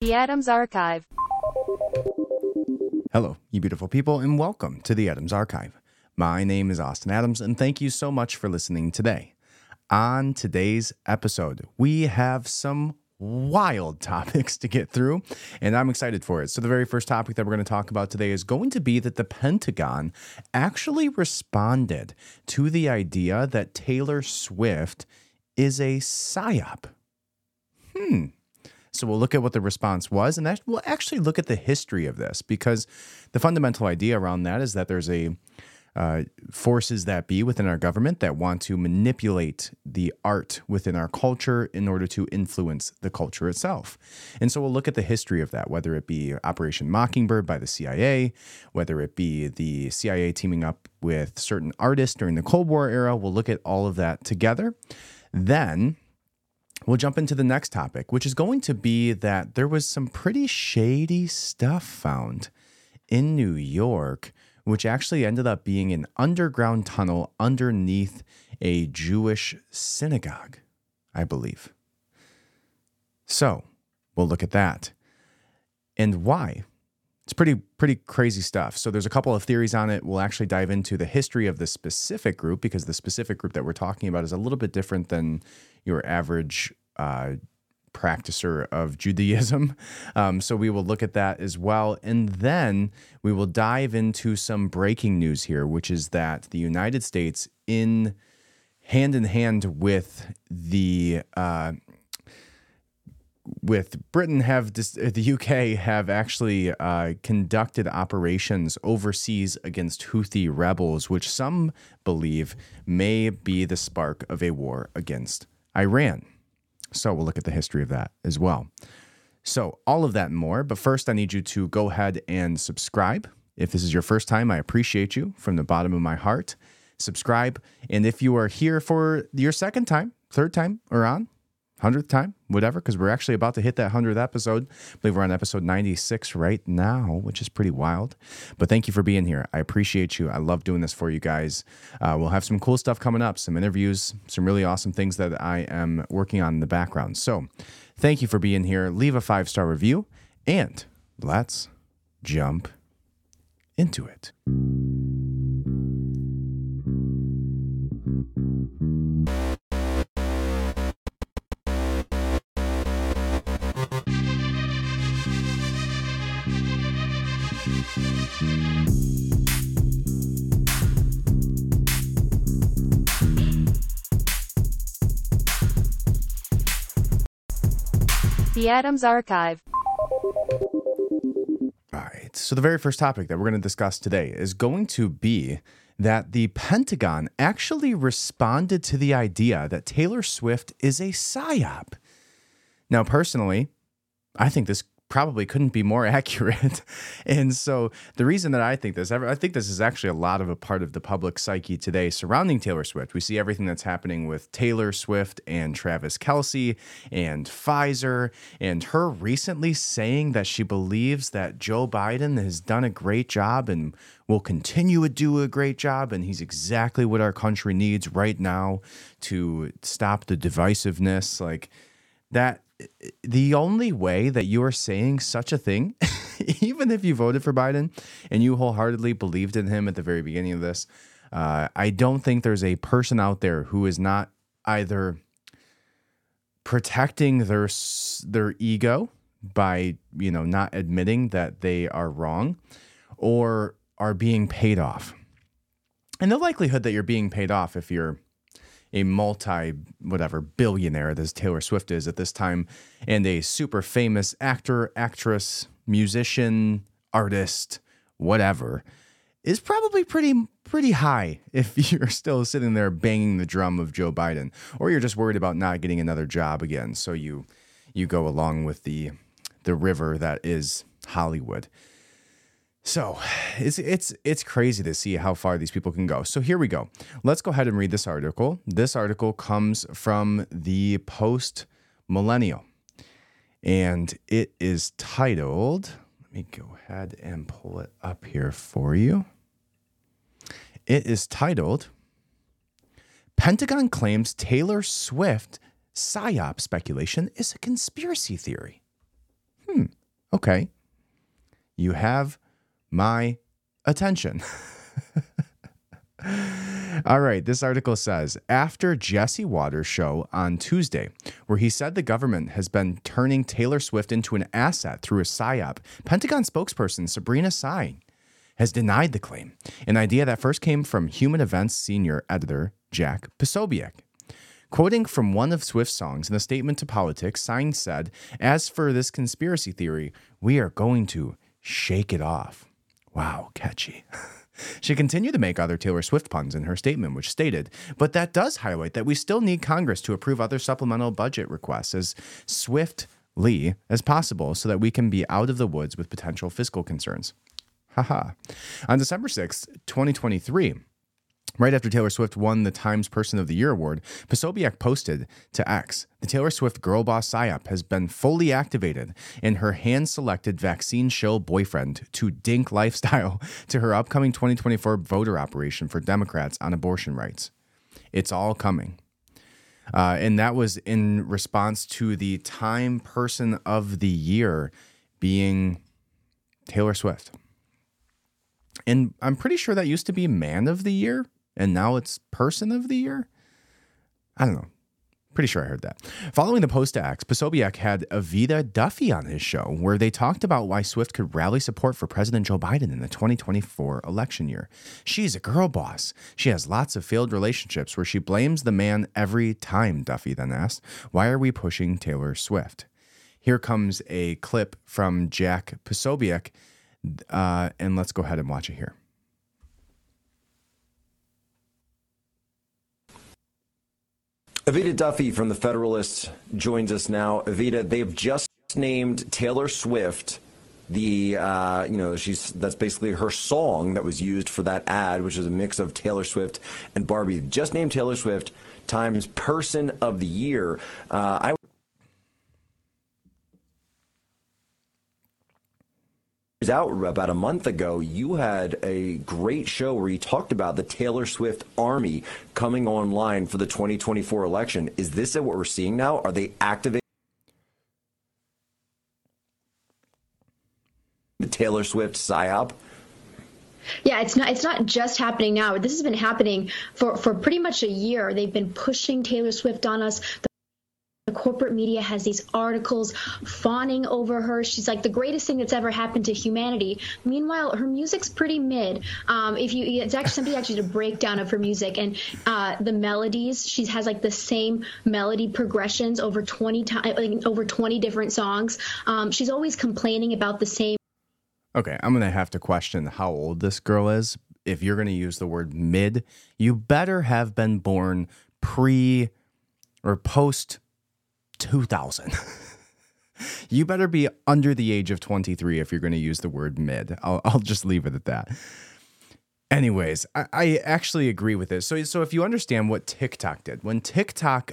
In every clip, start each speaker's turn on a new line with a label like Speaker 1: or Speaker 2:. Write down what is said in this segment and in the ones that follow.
Speaker 1: The Adams Archive.
Speaker 2: Hello, you beautiful people, and welcome to the Adams Archive. My name is Austin Adams, and thank you so much for listening today. On today's episode, we have some wild topics to get through, and I'm excited for it. So, the very first topic that we're going to talk about today is going to be that the Pentagon actually responded to the idea that Taylor Swift is a psyop. Hmm. So we'll look at what the response was, and that, we'll actually look at the history of this because the fundamental idea around that is that there's a uh, forces that be within our government that want to manipulate the art within our culture in order to influence the culture itself. And so we'll look at the history of that, whether it be Operation Mockingbird by the CIA, whether it be the CIA teaming up with certain artists during the Cold War era. We'll look at all of that together. Then we'll jump into the next topic, which is going to be that there was some pretty shady stuff found in New York, which actually ended up being an underground tunnel underneath a Jewish synagogue, I believe. So we'll look at that and why. It's pretty pretty crazy stuff. So there's a couple of theories on it. We'll actually dive into the history of the specific group because the specific group that we're talking about is a little bit different than your average uh, practicer of Judaism. Um, so we will look at that as well. And then we will dive into some breaking news here, which is that the United States, in hand in hand with the uh, with Britain have dis- the UK have actually uh, conducted operations overseas against Houthi rebels, which some believe may be the spark of a war against Iran. So we'll look at the history of that as well. So all of that and more. But first, I need you to go ahead and subscribe. If this is your first time, I appreciate you from the bottom of my heart. Subscribe, and if you are here for your second time, third time, or on, hundredth time, whatever, because we're actually about to hit that hundredth episode. I believe we're on episode 96 right now, which is pretty wild. But thank you for being here. I appreciate you. I love doing this for you guys. Uh, we'll have some cool stuff coming up, some interviews, some really awesome things that I am working on in the background. So thank you for being here. Leave a five star review, and let's jump into it.
Speaker 1: Adams Archive.
Speaker 2: All right. So, the very first topic that we're going to discuss today is going to be that the Pentagon actually responded to the idea that Taylor Swift is a psyop. Now, personally, I think this probably couldn't be more accurate. and so the reason that I think this, I think this is actually a lot of a part of the public psyche today surrounding Taylor Swift. We see everything that's happening with Taylor Swift and Travis Kelce and Pfizer, and her recently saying that she believes that Joe Biden has done a great job and will continue to do a great job, and he's exactly what our country needs right now to stop the divisiveness. Like that the only way that you are saying such a thing, even if you voted for Biden and you wholeheartedly believed in him at the very beginning of this, uh, I don't think there's a person out there who is not either protecting their their ego by you know not admitting that they are wrong, or are being paid off. And the likelihood that you're being paid off if you're a multi whatever billionaire as Taylor Swift is at this time and a super famous actor, actress, musician, artist, whatever is probably pretty pretty high if you're still sitting there banging the drum of Joe Biden or you're just worried about not getting another job again so you you go along with the the river that is Hollywood. So it's it's it's crazy to see how far these people can go. So here we go. Let's go ahead and read this article. This article comes from the Post Millennial, and it is titled. Let me go ahead and pull it up here for you. It is titled Pentagon claims Taylor Swift psyop speculation is a conspiracy theory. Hmm. Okay. You have my attention. All right, this article says after Jesse Watters' show on Tuesday, where he said the government has been turning Taylor Swift into an asset through a PSYOP, Pentagon spokesperson Sabrina Sy has denied the claim, an idea that first came from Human Events senior editor Jack Posobiec. Quoting from one of Swift's songs in a statement to Politico, Sy said, As for this conspiracy theory, we are going to shake it off. Wow, catchy. She continued to make other Taylor Swift puns in her statement, which stated, but that does highlight that we still need Congress to approve other supplemental budget requests as swiftly as possible so that we can be out of the woods with potential fiscal concerns. Haha. On December 6th, 2023, Right after Taylor Swift won the Times Person of the Year award, Posobiec posted to X The Taylor Swift girl boss PSYOP has been fully activated, and her hand selected vaccine shill boyfriend to dink lifestyle to her upcoming 2024 voter operation for Democrats on abortion rights. It's all coming. Uh, and that was in response to the Time Person of the Year being Taylor Swift. And I'm pretty sure that used to be Man of the Year and now it's Person of the Year. I don't know. Pretty sure I heard that. Following the post acts, Posobiec had Evita Duffy on his show, where they talked about why Swift could rally support for President Joe Biden in the 2024 election year. She's a girl boss. She has lots of failed relationships where she blames the man every time, Duffy then asked. Why are we pushing Taylor Swift? Here comes a clip from Jack Posobiec, uh, and let's go ahead and watch it here.
Speaker 3: Evita Duffy from the Federalist joins us now. Evita, they've just named Taylor Swift the uh, you know she's that's basically her song that was used for that ad, which is a mix of Taylor Swift and Barbie. Just named Taylor Swift times Person of the Year. Uh, I out about a month ago, you had a great show where you talked about the Taylor Swift army coming online for the 2024 election. Is this what we're seeing now? Are they activating the Taylor Swift psyop?
Speaker 4: Yeah, it's not it's not just happening now. This has been happening for for pretty much a year. They've been pushing Taylor Swift on us. The corporate media has these articles fawning over her. She's like the greatest thing that's ever happened to humanity. Meanwhile, her music's pretty mid. Um, if you, it's actually somebody actually did a breakdown of her music and uh, the melodies. She has like the same melody progressions over 20 times, like, over 20 different songs. Um, she's always complaining about the same.
Speaker 2: Okay, I'm gonna have to question how old this girl is. If you're gonna use the word mid, you better have been born pre or post 2000. you better be under the age of 23 if you're going to use the word mid. I'll, I'll just leave it at that. Anyways, I, I actually agree with this. So, so if you understand what TikTok did, when TikTok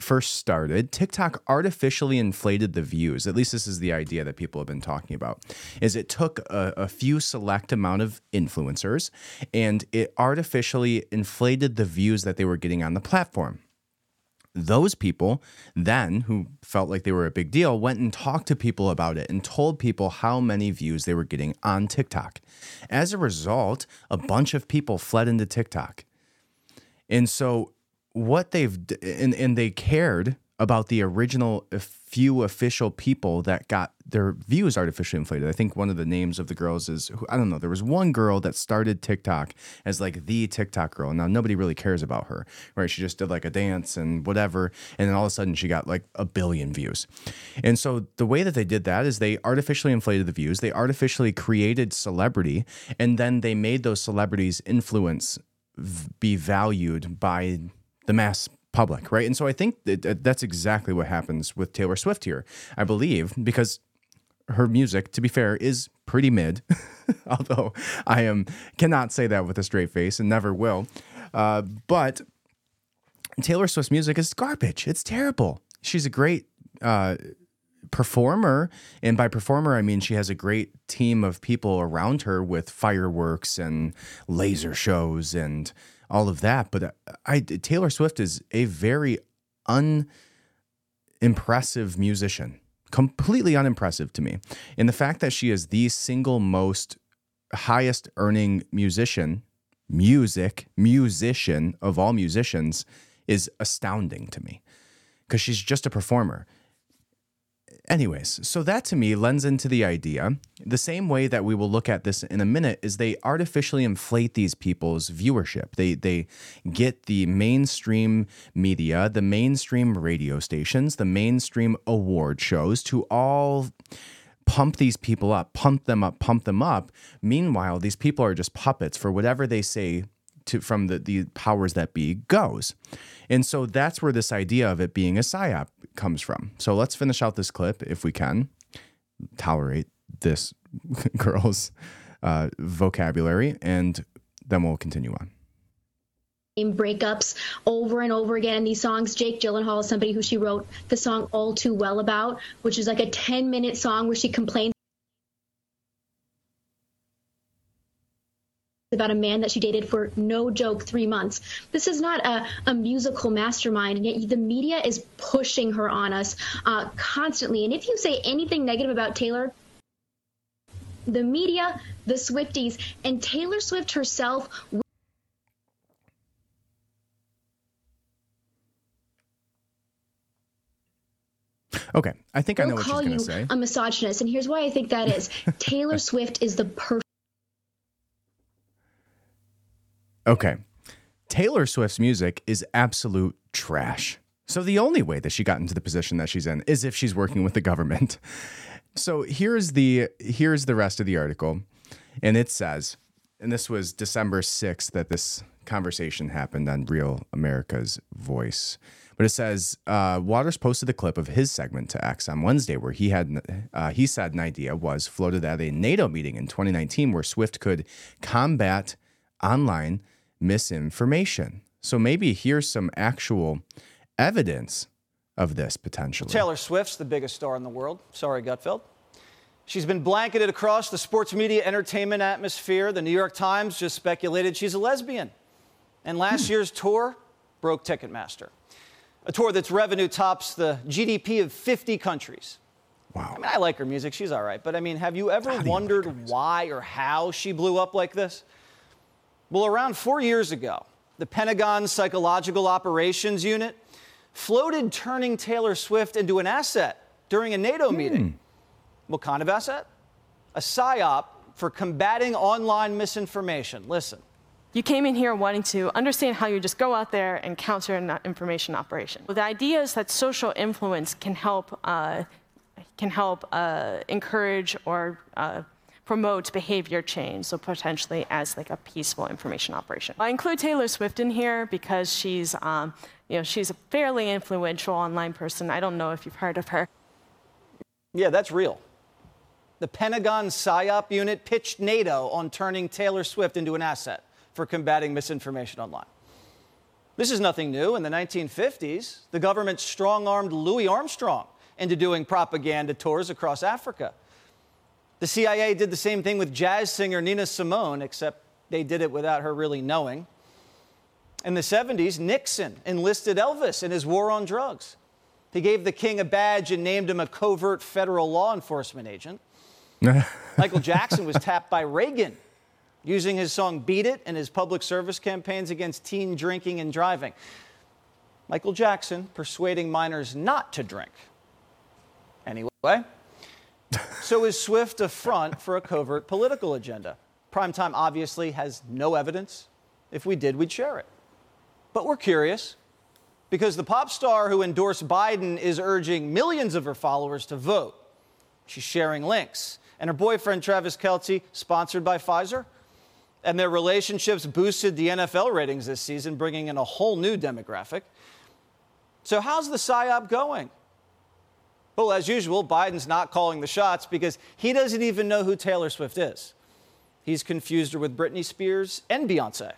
Speaker 2: first started, TikTok artificially inflated the views. At least this is the idea that people have been talking about. Is it took a, a, few select amount of influencers and it artificially inflated the views that they were getting on the platform those people then who felt like they were a big deal went and talked to people about it and told people how many views they were getting on TikTok. As a result, a bunch of people fled into TikTok. And so what they've and, and they cared about the original few official people that got their views artificially inflated. I think one of the names of the girls is I don't know. There was one girl that started TikTok as like the TikTok girl. Now nobody really cares about her, right? She just did like a dance and whatever, and then all of a sudden she got like a billion views. And so the way that they did that is they artificially inflated the views. They artificially created celebrity, and then they made those celebrities influence be valued by the mass public, right? And so I think that that's exactly what happens with Taylor Swift here. I believe because her music, to be fair, is pretty mid, although I am cannot say that with a straight face and never will. Uh, but Taylor Swift's music is garbage. It's terrible. She's a great uh, performer, and by performer I mean she has a great team of people around her with fireworks and laser shows and all of that. But uh, I, Taylor Swift is a very unimpressive musician. completely unimpressive to me. And the fact that she is the single most highest earning musician, music, musician of all musicians is astounding to me because she's just a performer. Anyways, so that to me lends into the idea. The same way that we will look at this in a minute is they artificially inflate these people's viewership. They they get the mainstream media, the mainstream radio stations, the mainstream award shows to all pump these people up, pump them up, pump them up. Meanwhile, these people are just puppets for whatever they say to from the, the powers that be goes. And so that's where this idea of it being a psyop comes from. So let's finish out this clip if we can. Tolerate this girl's uh, vocabulary, and then we'll continue on
Speaker 4: breakups over and over again in these songs. Jake Gyllenhaal is somebody who she wrote the song All Too Well about, which is like a 10 minute song where she complains about a man that she dated for no joke three months. This is not a, a musical mastermind, and yet the media is pushing her on us uh, constantly. And if you say anything negative about Taylor, the media, the Swifties, and Taylor Swift herself.
Speaker 2: Okay, I think I know what she's going to say.
Speaker 4: A misogynist, and here's why I think that is. Taylor Swift is the perfect
Speaker 2: Okay. Taylor Swift's music is absolute trash. So the only way that she got into the position that she's in is if she's working with the government. So here's the here's the rest of the article. And it says, and this was December 6th that this conversation happened on Real America's Voice. But it says uh, Watters posted a clip of his segment to X on Wednesday, where he had uh, he said an idea was floated at a NATO meeting in 2019, where Swift could combat online misinformation. So maybe here's some actual evidence of this potentially.
Speaker 5: Taylor Swift's the biggest star in the world. Sorry, Gutfeld. She's been blanketed across the sports media entertainment atmosphere. The New York Times just speculated she's a lesbian. And last hmm. year's tour broke Ticketmaster. A tour that's revenue tops the GDP of 50 countries.
Speaker 2: Wow.
Speaker 5: I mean, I like her music. She's all right. But I mean, have you ever wondered you like why or how she blew up like this? Well, around four years ago, the Pentagon's Psychological Operations Unit floated turning Taylor Swift into an asset during a NATO hmm. meeting. What kind of asset? A psyop for combating online misinformation. Listen.
Speaker 6: You came in here wanting to understand how you just go out there and counter an information operation. Well, the idea is that social influence can help, uh, can help uh, encourage or uh, promote behavior change, so potentially as like a peaceful information operation. I include Taylor Swift in here because she's, um, you know, she's a fairly influential online person. I don't know if you've heard of her.
Speaker 5: Yeah, that's real. The Pentagon PSYOP unit pitched NATO on turning Taylor Swift into an asset for combating misinformation online. This is nothing new. In the 1950s, the government strong armed Louis Armstrong into doing propaganda tours across Africa. The CIA did the same thing with jazz singer Nina Simone, except they did it without her really knowing. In the 70s, Nixon enlisted Elvis in his war on drugs. He gave the king a badge and named him a covert federal law enforcement agent. Michael Jackson was tapped by Reagan using his song Beat It in his public service campaigns against teen drinking and driving. Michael Jackson persuading minors not to drink. Anyway, so is Swift a front for a covert political agenda? Primetime obviously has no evidence. If we did, we'd share it. But we're curious because the pop star who endorsed Biden is urging millions of her followers to vote. She's sharing links. And her boyfriend, Travis Kelce, sponsored by Pfizer. And their relationships boosted the NFL ratings this season, bringing in a whole new demographic. So, how's the PSYOP going? Well, as usual, Biden's not calling the shots because he doesn't even know who Taylor Swift is. He's confused her with Britney Spears and Beyonce.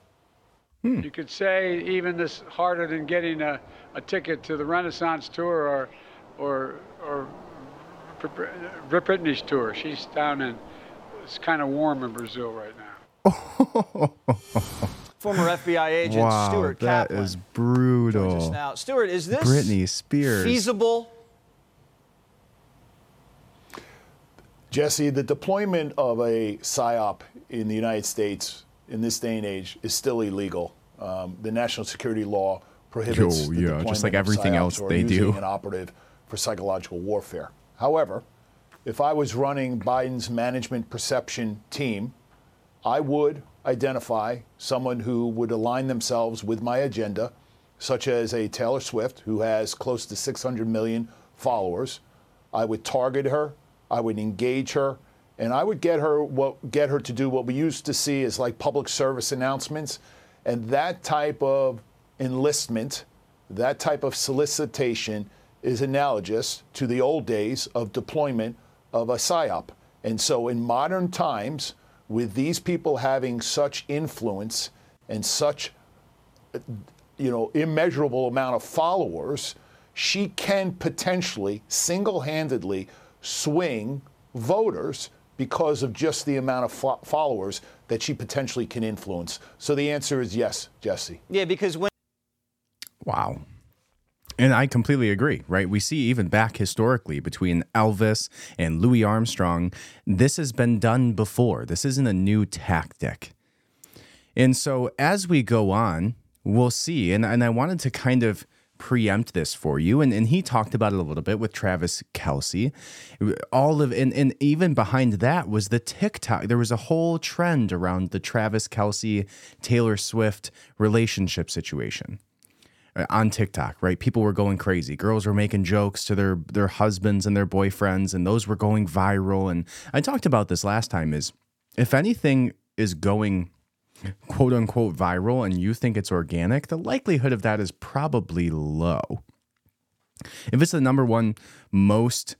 Speaker 7: Hmm. You could say even this harder than getting a, a ticket to the Renaissance tour or or or Britney's tour. She's down in it's kind of warm in Brazil right now.
Speaker 5: Former FBI agent
Speaker 2: wow,
Speaker 5: Stuart
Speaker 2: that
Speaker 5: Kaplan.
Speaker 2: That is brutal.
Speaker 5: Now, Stuart, is this
Speaker 2: Britney Spears
Speaker 5: feasible
Speaker 8: Jesse, the deployment of a PSYOP in the United States in this day and age is still illegal. Um, the national security law prohibits
Speaker 2: Oh,
Speaker 8: the
Speaker 2: yeah,
Speaker 8: deployment
Speaker 2: just like
Speaker 8: of
Speaker 2: everything else they
Speaker 8: using
Speaker 2: do.
Speaker 8: an operative for psychological warfare. However, if I was running Biden's management perception team, I would identify someone who would align themselves with my agenda, such as a Taylor Swift, who has close to 600 million followers. I would target her, I would engage her, and I would get her what get her to do what we used to see as like public service announcements, and that type of enlistment, that type of solicitation is analogous to the old days of deployment of a psyop. And so in modern times, with these people having such influence and such you know immeasurable amount of followers, she can potentially single-handedly swing voters because of just the amount of fo- followers that she potentially can influence. So the answer is yes, Jesse.
Speaker 5: Yeah, because when
Speaker 2: Wow. And I completely agree, right? We see even back historically between Elvis and Louis Armstrong, this has been done before. This isn't a new tactic. And so as we go on, we'll see. And, and I wanted to kind of preempt this for you. And, and he talked about it a little bit with Travis Kelce. All of and, and even behind that was the TikTok. There was a whole trend around the Travis Kelce, Taylor Swift relationship situation uh, on TikTok, right? People were going crazy. Girls were making jokes to their their husbands and their boyfriends, and those were going viral. And I talked about this last time. Is if anything is going quote unquote viral and you think it's organic, the likelihood of that is probably low. If it's the number one most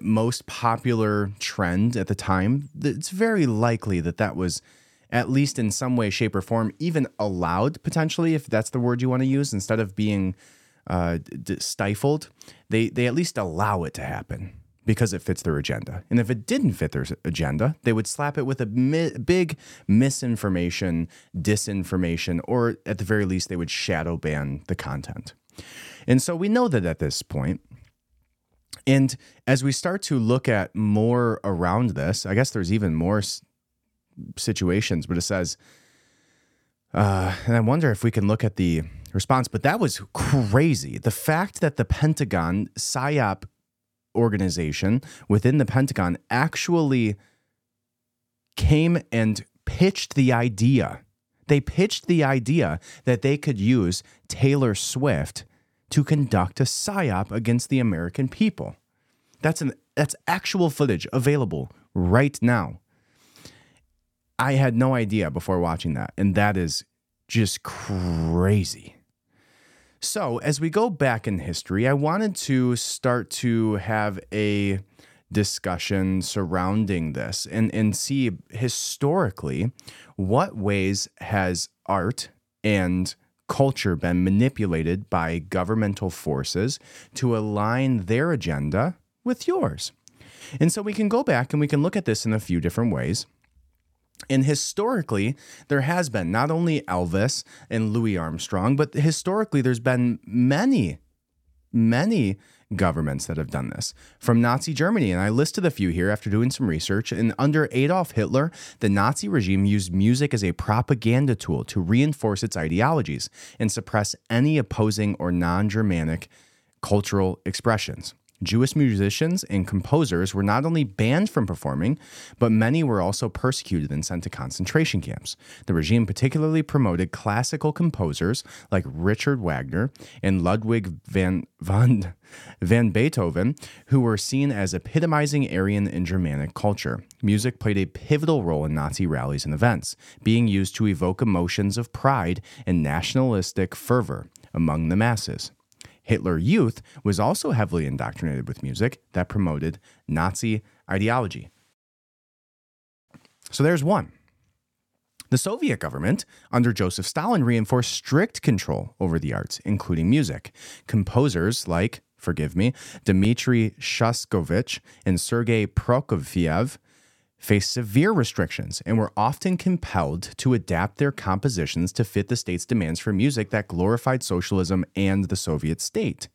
Speaker 2: most popular trend at the time, it's very likely that that was at least in some way, shape, or form even allowed potentially, if that's the word you want to use, instead of being uh, d- stifled. They they at least allow it to happen because it fits their agenda. And if it didn't fit their agenda, they would slap it with a mi- big misinformation, disinformation, or at the very least, they would shadow ban the content. And so we know that at this point, and as we start to look at more around this, I guess there's even more s- situations, but it says, uh, and I wonder if we can look at the response, but that was crazy. The fact that the Pentagon PSYOP organization within the Pentagon actually came and pitched the idea. They pitched the idea that they could use Taylor Swift to conduct a psyop against the American people. That's an that's actual footage available right now. I had no idea before watching that, and that is just crazy. So, as we go back in history, I wanted to start to have a discussion surrounding this and, and see historically what ways has art and culture been manipulated by governmental forces to align their agenda with yours. And so we can go back and we can look at this in a few different ways. And historically, there has been not only Elvis and Louis Armstrong, but historically, there's been many, many governments that have done this from Nazi Germany. And I listed a few here after doing some research. And under Adolf Hitler, the Nazi regime used music as a propaganda tool to reinforce its ideologies and suppress any opposing or non Germanic cultural expressions. Jewish musicians and composers were not only banned from performing, but many were also persecuted and sent to concentration camps. The regime particularly promoted classical composers like Richard Wagner and Ludwig van, van, van Beethoven, who were seen as epitomizing Aryan and Germanic culture. Music played a pivotal role in Nazi rallies and events, being used to evoke emotions of pride and nationalistic fervor among the masses. Hitler Youth was also heavily indoctrinated with music that promoted Nazi ideology. So there's one. The Soviet government, under Joseph Stalin, reinforced strict control over the arts, including music. Composers like, forgive me, Dmitry Shostakovich and Sergei Prokofiev faced severe restrictions and were often compelled to adapt their compositions to fit the state's demands for music that glorified socialism and the Soviet state.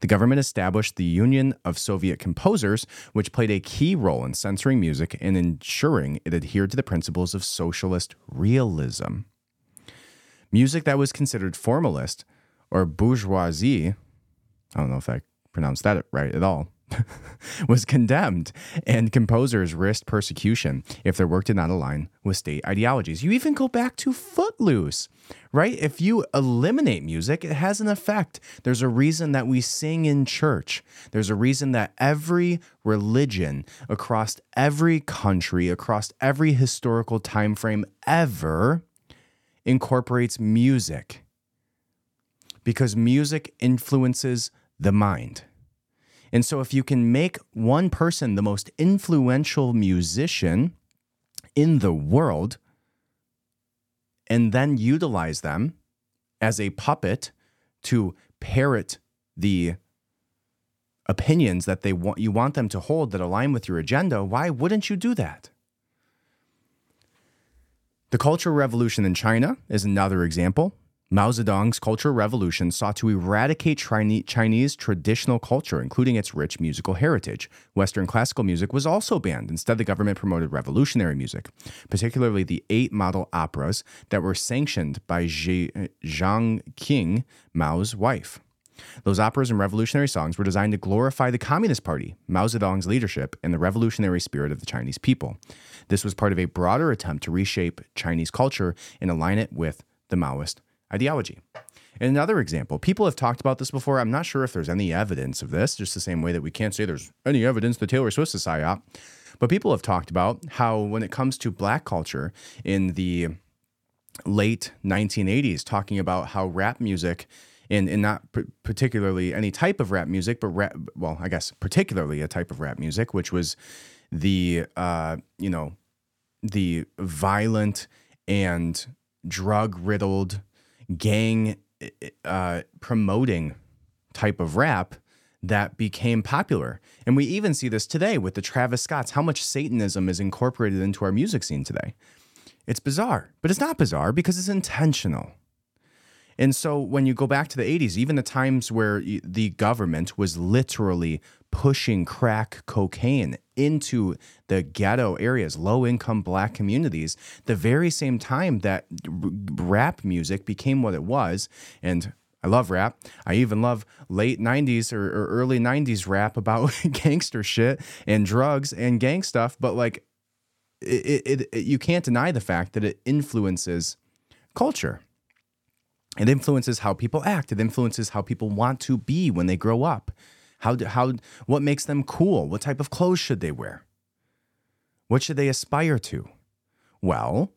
Speaker 2: The government established the Union of Soviet Composers, which played a key role in censoring music and ensuring it adhered to the principles of socialist realism. Music that was considered formalist or bourgeoisie, I don't know if I pronounced that right at all, was condemned, and composers risked persecution if their work did not align with state ideologies. You even go back to Footloose, right? If you eliminate music, it has an effect. There's a reason that we sing in church. There's a reason that every religion across every country, across every historical time frame ever incorporates music because music influences the mind. And so, if you can make one person the most influential musician in the world and then utilize them as a puppet to parrot the opinions that they want you want them to hold that align with your agenda, why wouldn't you do that? The Cultural Revolution in China is another example. Mao Zedong's Cultural Revolution sought to eradicate Chinese traditional culture, including its rich musical heritage. Western classical music was also banned. Instead, the government promoted revolutionary music, particularly the eight model operas that were sanctioned by uh, Jiang Qing, Mao's wife. Those operas and revolutionary songs were designed to glorify the Communist Party, Mao Zedong's leadership, and the revolutionary spirit of the Chinese people. This was part of a broader attempt to reshape Chinese culture and align it with the Maoist ideology. Another example, people have talked about this before. I'm not sure if there's any evidence of this, just the same way that we can't say there's any evidence that Taylor Swift is psyop. But people have talked about how, when it comes to black culture in the late 1980s, talking about how rap music, and, and not p- particularly any type of rap music, but rap, well, I guess particularly a type of rap music, which was the, uh, you know, the violent and drug riddled gang uh, promoting type of rap that became popular. And we even see this today with the Travis Scotts, how much Satanism is incorporated into our music scene today. It's bizarre, but it's not bizarre because it's intentional. And so when you go back to the 80s, even the times where the government was literally pushing crack cocaine into the ghetto areas, low income black communities, the very same time that rap music became what it was. And I love rap. I even love late 90s or, or early 90s rap about gangster shit and drugs and gang stuff. But like, it, it, it, you can't deny the fact that it influences culture. It influences how people act. It influences how people want to be when they grow up. How, how, what makes them cool? What type of clothes should they wear? What should they aspire to? Well,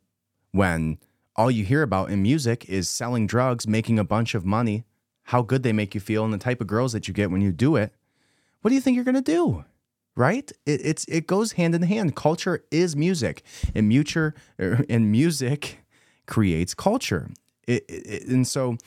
Speaker 2: when all you hear about in music is selling drugs, making a bunch of money, how good they make you feel, and the type of girls that you get when you do it, what do you think you're to do? Right? It, it's it goes hand in hand. Culture is music, and muture er, and music creates culture. It, it, and so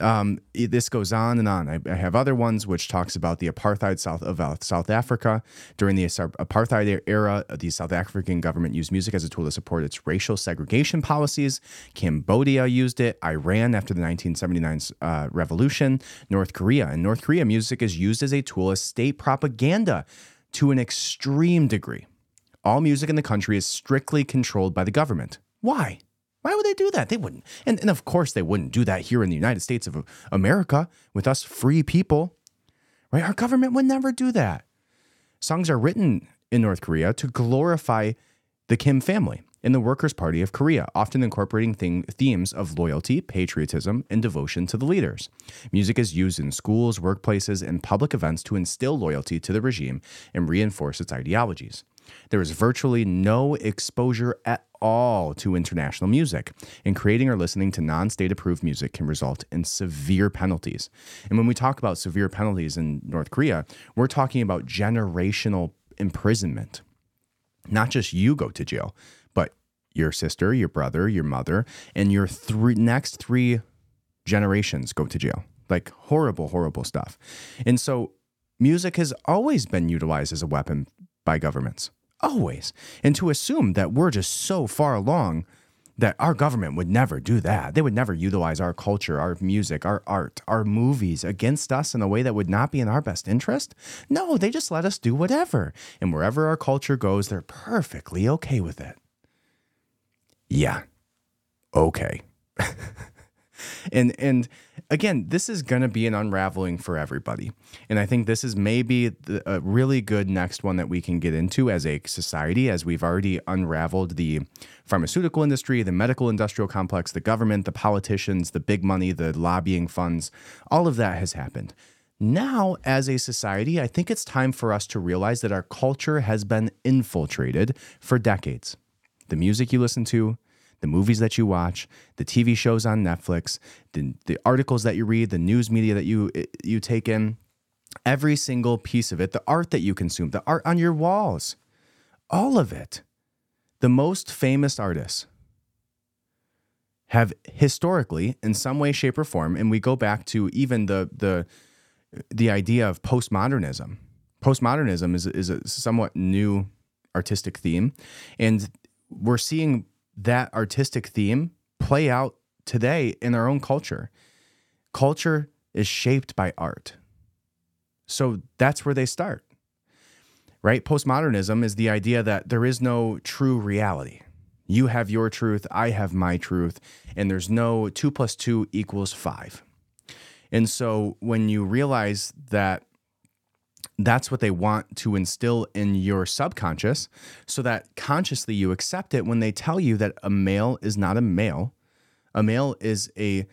Speaker 2: um, this goes on and on. I, I, have other ones which talks about the apartheid South of uh, South Africa during the apartheid era. The South African government used music as a tool to support its racial segregation policies. Cambodia used it. Iran after the 1979 uh, revolution. North Korea. In North Korea, music is used as a tool as state propaganda to an extreme degree. All music in the country is strictly controlled by the government. Why? Why would they do that? They wouldn't. And, and of course, they wouldn't do that here in the United States of America with us free people, right? Our government would never do that. Songs are written in North Korea to glorify the Kim family and the Workers' Party of Korea, often incorporating thing, themes of loyalty, patriotism, and devotion to the leaders. Music is used in schools, workplaces, and public events to instill loyalty to the regime and reinforce its ideologies. There is virtually no exposure at all to international music, and creating or listening to non state approved music can result in severe penalties. And when we talk about severe penalties in North Korea, we're talking about generational imprisonment. Not just you go to jail, but your sister, your brother, your mother, and your three, next three generations go to jail. Like horrible, horrible stuff. And so music has always been utilized as a weapon by governments always. And to assume that we're just so far along that our government would never do that. They would never utilize our culture, our music, our art, our movies against us in a way that would not be in our best interest. No, they just let us do whatever. And wherever our culture goes, they're perfectly okay with it. Yeah. Okay. and and again, this is going to be an unraveling for everybody. And I think this is maybe the, a really good next one that we can get into as a society, as we've already unraveled the pharmaceutical industry, the medical industrial complex, the government, the politicians, the big money, the lobbying funds. All of that has happened. Now, as a society, I think it's time for us to realize that our culture has been infiltrated for decades. The music you listen to, the movies that you watch, the TV shows on Netflix, the, the articles that you read, the news media that you you take in, every single piece of it, the art that you consume, the art on your walls, all of it. The most famous artists have historically, in some way, shape, or form, and we go back to even the the the idea of postmodernism. Postmodernism is is a somewhat new artistic theme, and we're seeing that artistic theme play out today in our own culture. Culture is shaped by art. So that's where they start. Right? Postmodernism is the idea that there is no true reality. You have your truth, I have my truth, and there's no two plus two equals five. And so when you realize that that's what they want to instill in your subconscious so that consciously you accept it when they tell you that a male is not a male. A male is a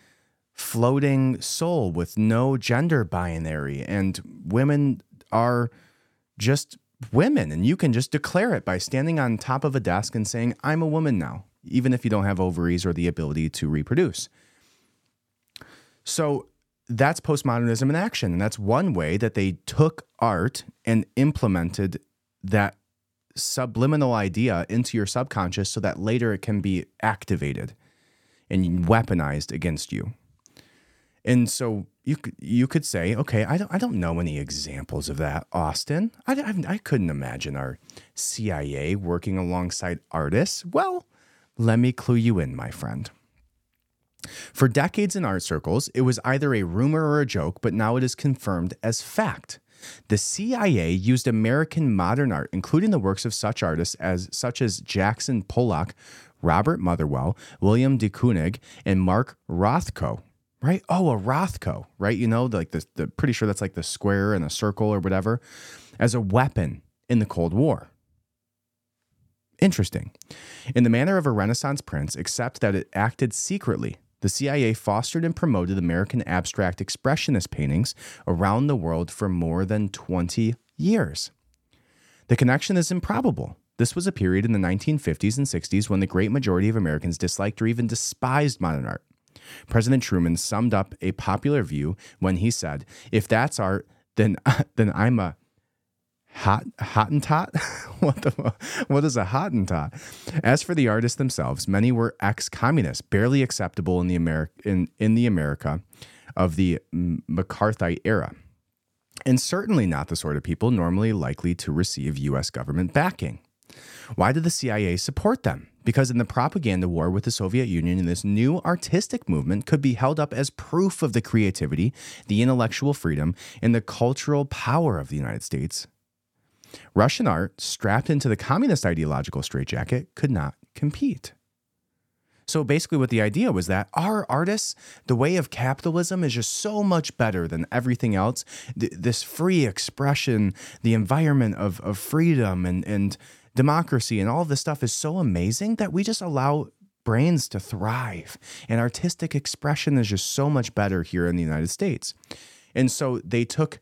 Speaker 2: floating soul with no gender binary, and women are just women. And you can just declare it by standing on top of a desk and saying, I'm a woman now, even if you don't have ovaries or the ability to reproduce. So that's postmodernism in action. And that's one way that they took art and implemented that subliminal idea into your subconscious so that later it can be activated and weaponized against you. And so you you could say, okay, I don't, I don't know any examples of that, Austin. I, I, I couldn't imagine our CIA working alongside artists. Well, let me clue you in, my friend. For decades in art circles, it was either a rumor or a joke, but now it is confirmed as fact. The CIA used American modern art, including the works of such artists as such as Jackson Pollock, Robert Motherwell, William de Kooning, and Mark Rothko. Right? Oh, a Rothko, right? You know, like the, the pretty sure that's like the square and a circle or whatever, as a weapon in the Cold War. Interesting. In the manner of a Renaissance prince, except that it acted secretly the CIA fostered and promoted American abstract expressionist paintings around the world for more than 20 years. The connection is improbable. This was a period in the 1950s and 60s when the great majority of Americans disliked or even despised modern art. President Truman summed up a popular view when he said, "If that's art, then then I'm a hot Hottentot? what the what is a Hottentot? As for the artists themselves, many were ex-communists, barely acceptable in the America in, in the America of the McCarthy era. And certainly not the sort of people normally likely to receive US government backing. Why did the CIA support them? Because in the propaganda war with the Soviet Union, this new artistic movement could be held up as proof of the creativity, the intellectual freedom, and the cultural power of the United States Russian art, strapped into the communist ideological straitjacket, could not compete. So basically, what the idea was that our artists, the way of capitalism is just so much better than everything else. this free expression, the environment of, of freedom and, and democracy, and all of this stuff is so amazing that we just allow brains to thrive. And artistic expression is just so much better here in the United States. And so they took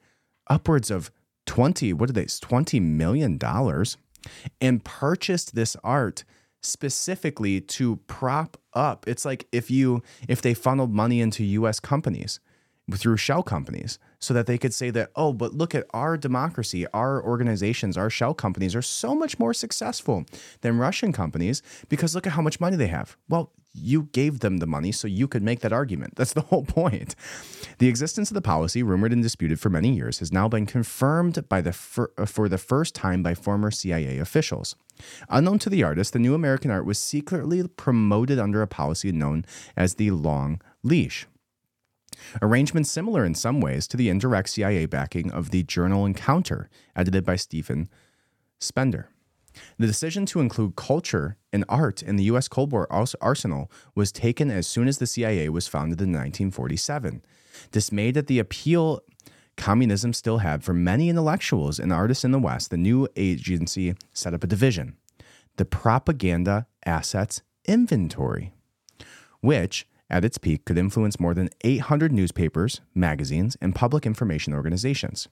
Speaker 2: upwards of 20, what did they, 20 million dollars and purchased this art specifically to prop up. It's like if you if they funneled money into US companies through shell companies so that they could say that oh but look at our democracy our organizations our shell companies are so much more successful than russian companies because look at how much money they have well you gave them the money so you could make that argument. That's the whole point. The existence of the policy, rumored and disputed for many years, has now been confirmed by the fir- uh, for the first time by former CIA officials. Unknown to the artist, the new American art was secretly promoted under a policy known as the long leash. Arrangements similar in some ways to the indirect CIA backing of the journal Encounter, edited by Stephen Spender. The decision to include culture and art in the U.S. Cold War arsenal was taken as soon as the CIA was founded in 1947. Dismayed at the appeal communism still had for many intellectuals and artists in the West, the new agency set up a division, the Propaganda Assets Inventory, which at its peak could influence more than 800 newspapers, magazines, and public information organizations.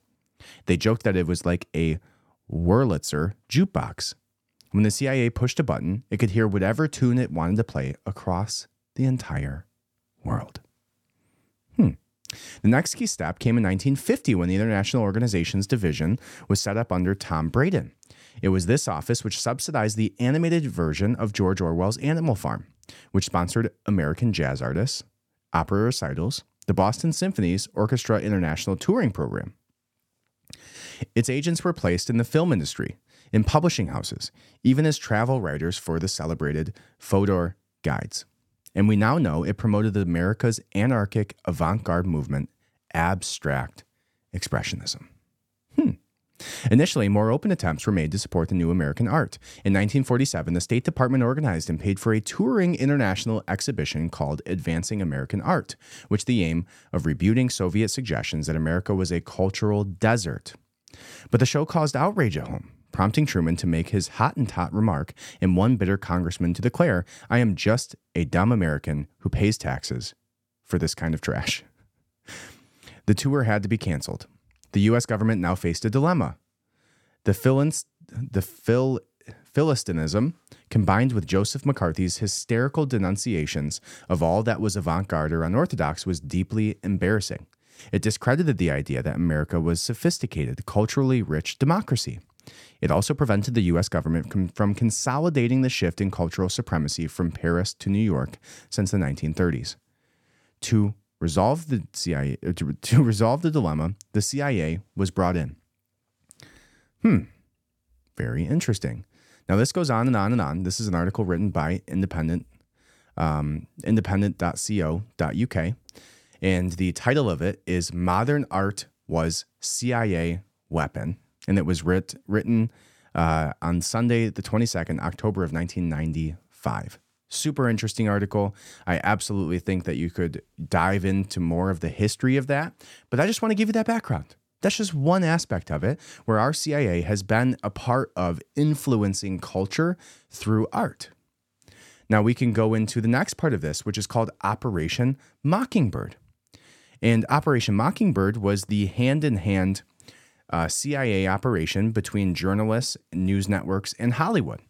Speaker 2: They joked that it was like a Wurlitzer jukebox. When the CIA pushed a button, it could hear whatever tune it wanted to play across the entire world. Hmm. The next key step came in 1950 when the International Organizations Division was set up under Tom Braden. It was this office which subsidized the animated version of George Orwell's Animal Farm, which sponsored American jazz artists, opera recitals, the Boston Symphony's Orchestra International Touring Program, its agents were placed in the film industry, in publishing houses, even as travel writers for the celebrated Fodor Guides. And we now know it promoted America's anarchic avant garde movement, abstract expressionism. Hmm. Initially, more open attempts were made to support the new American art. In 1947, the State Department organized and paid for a touring international exhibition called Advancing American Art, with the aim of rebuting Soviet suggestions that America was a cultural desert but the show caused outrage at home, prompting Truman to make his Hottentot remark and one bitter congressman to declare, I am just a dumb American who pays taxes for this kind of trash. The tour had to be canceled. The U.S. government now faced a dilemma. The, Philins, the Phil, Philistinism, combined with Joseph McCarthy's hysterical denunciations of all that was avant garde or unorthodox, was deeply embarrassing. It discredited the idea that America was sophisticated, culturally rich democracy. It also prevented the U.S. government from consolidating the shift in cultural supremacy from Paris to New York since the 1930s. To resolve the CIA, uh, to, to resolve the dilemma, the CIA was brought in. Hmm, very interesting. Now this goes on and on and on. This is an article written by Independent, um, independent.co.uk. And the title of it is Modern Art Was CIA Weapon. And it was writ- written uh, on Sunday, the 22nd, October of 1995. Super interesting article. I absolutely think that you could dive into more of the history of that. But I just want to give you that background. That's just one aspect of it where our CIA has been a part of influencing culture through art. Now we can go into the next part of this, which is called Operation Mockingbird. And Operation Mockingbird was the hand in hand uh, CIA operation between journalists, news networks, and Hollywood.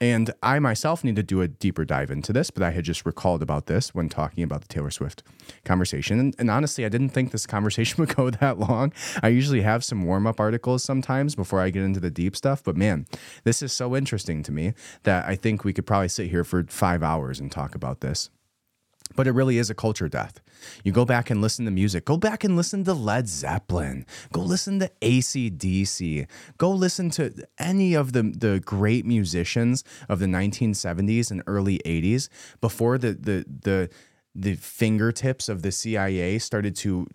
Speaker 2: And I myself need to do a deeper dive into this, but I had just recalled about this when talking about the Taylor Swift conversation. And, and, honestly, I didn't think this conversation would go that long. I usually have some warm up articles sometimes before I get into the deep stuff. But man, this is so interesting to me that I think we could probably sit here for five hours and talk about this. But it really is a culture death. You go back and listen to music. Go back and listen to Led Zeppelin. Go listen to ACDC. Go listen to any of the, the great musicians of the 1970s and early 80s before the, the, the, the fingertips of the CIA started to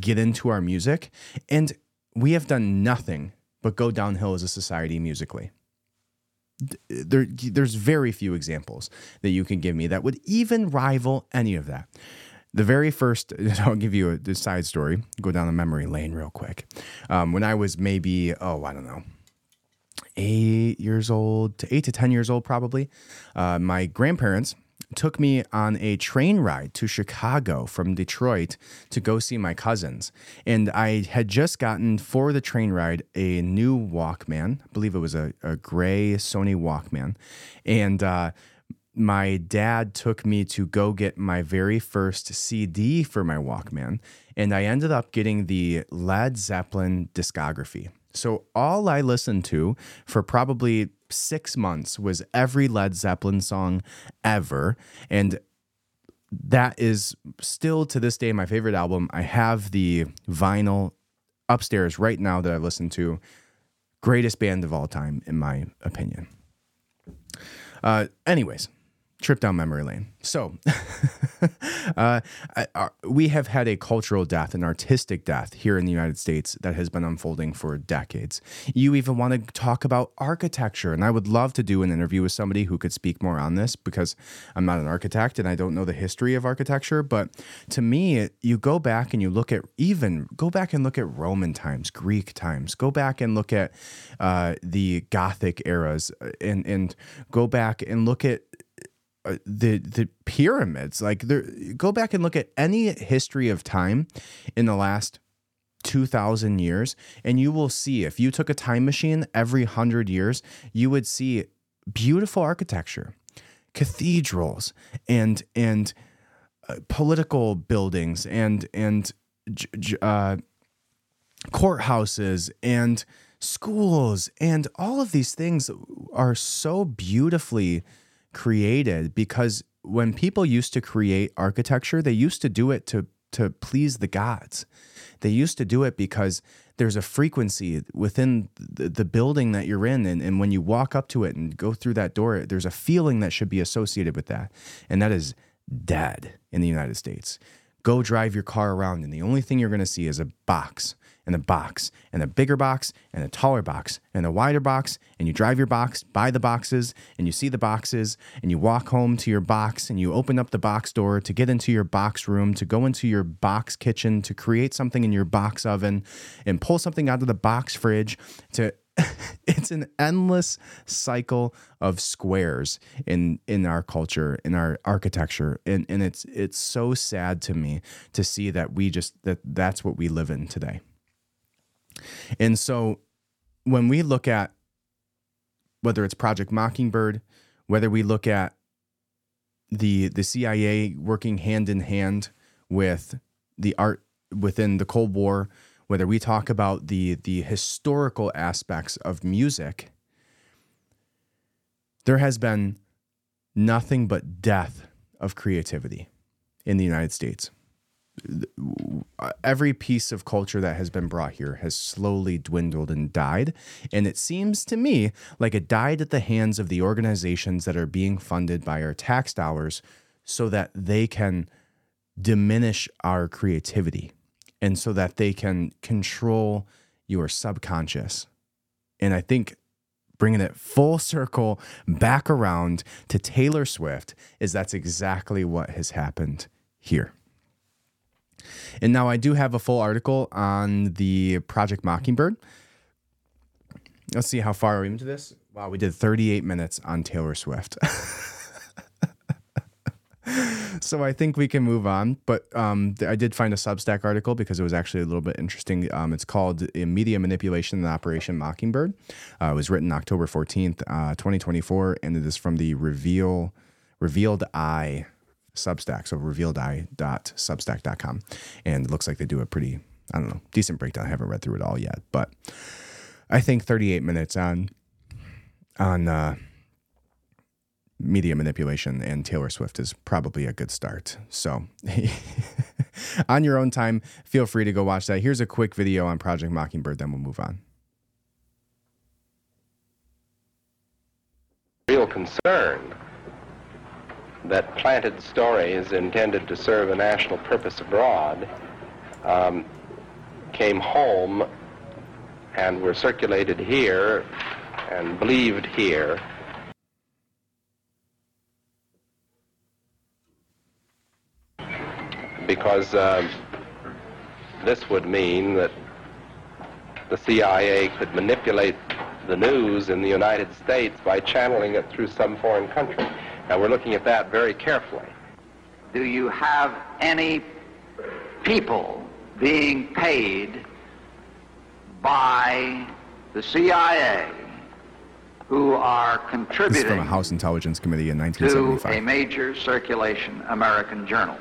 Speaker 2: get into our music. And we have done nothing but go downhill as a society musically there, there's very few examples that you can give me that would even rival any of that. The very first, I'll give you a, side story, go down the memory lane real quick. Um, when I was maybe, oh, I don't know, eight years old to eight to 10 years old, probably, uh, my grandparents took me on a train ride to Chicago from Detroit to go see my cousins. And I had just gotten for the train ride a new Walkman. I believe it was a, a gray Sony Walkman. And uh, my dad took me to go get my very first CD for my Walkman. And I ended up getting the Led Zeppelin discography. So all I listened to for probably six months was every Led Zeppelin song ever. And that is still to this day my favorite album. I have the vinyl upstairs right now that I listen to. Greatest band of all time, in my opinion. Uh, anyways, trip down memory lane. So, uh, uh, we have had a cultural death, an artistic death here in the United States that has been unfolding for decades. You even want to talk about architecture, and I would love to do an interview with somebody who could speak more on this because I'm not an architect and I don't know the history of architecture. But to me, you go back and you look at even go back and look at Roman times, Greek times, go back and look at uh, the Gothic eras, uh, and and go back and look at the the pyramids like there go back and look at any history of time in the last 2000 years and you will see if you took a time machine every 100 years you would see beautiful architecture cathedrals and and uh, political buildings and and uh, courthouses and schools and all of these things are so beautifully created because when people used to create architecture, they used to do it to to please the gods. They used to do it because there's a frequency within the, the building that you're in. And, and when you walk up to it and go through that door, there's a feeling that should be associated with that. And that is dead in the United States. Go drive your car around, and the only thing you're going to see is a box and the box and the bigger box and the taller box and the wider box and you drive your box by the boxes and you see the boxes and you walk home to your box and you open up the box door to get into your box room to go into your box kitchen to create something in your box oven and pull something out of the box fridge to it's an endless cycle of squares in in our culture in our architecture and and it's it's so sad to me to see that we just that that's what we live in today and so when we look at whether it's Project Mockingbird, whether we look at the the CIA working hand in hand with the art within the Cold War, whether we talk about the the historical aspects of music, there has been nothing but death of creativity in the United States every piece of culture that has been brought here has slowly dwindled and died. And it seems to me like it died at the hands of the organizations that are being funded by our tax dollars so that they can diminish our creativity and so that they can control your subconscious. And I think bringing it full circle back around to Taylor Swift is that's exactly what has happened here. And now I do have a full article on the Project Mockingbird. Let's see how far we're into this. Wow, we did 38 minutes on Taylor Swift. so I think we can move on. But um, I did find a Substack article because it was actually a little bit interesting. Um, it's called Media Manipulation and Operation Mockingbird. Uh, it was written October 14th, uh, 2024, and it is from the Reveal Revealed Eye Substack, so revealedeye.substack.com. And it looks like they do a pretty, I don't know, decent breakdown. I haven't read through it all yet, but I think 38 minutes on on uh, media manipulation and Taylor Swift is probably a good start. So, on your own time, feel free to go watch that. Here's a quick video on Project Mockingbird, then we'll move on.
Speaker 9: Real concern that planted stories intended to serve a national purpose abroad um, came home and were circulated here and believed here. Because uh, this would mean that the CIA could manipulate the news in the United States by channeling it through some foreign country. And we're looking at that very carefully.
Speaker 10: Do you have any people being paid by the CIA who are contributing
Speaker 2: this is from a House Intelligence Committee in 1975.
Speaker 10: to a major circulation American journal?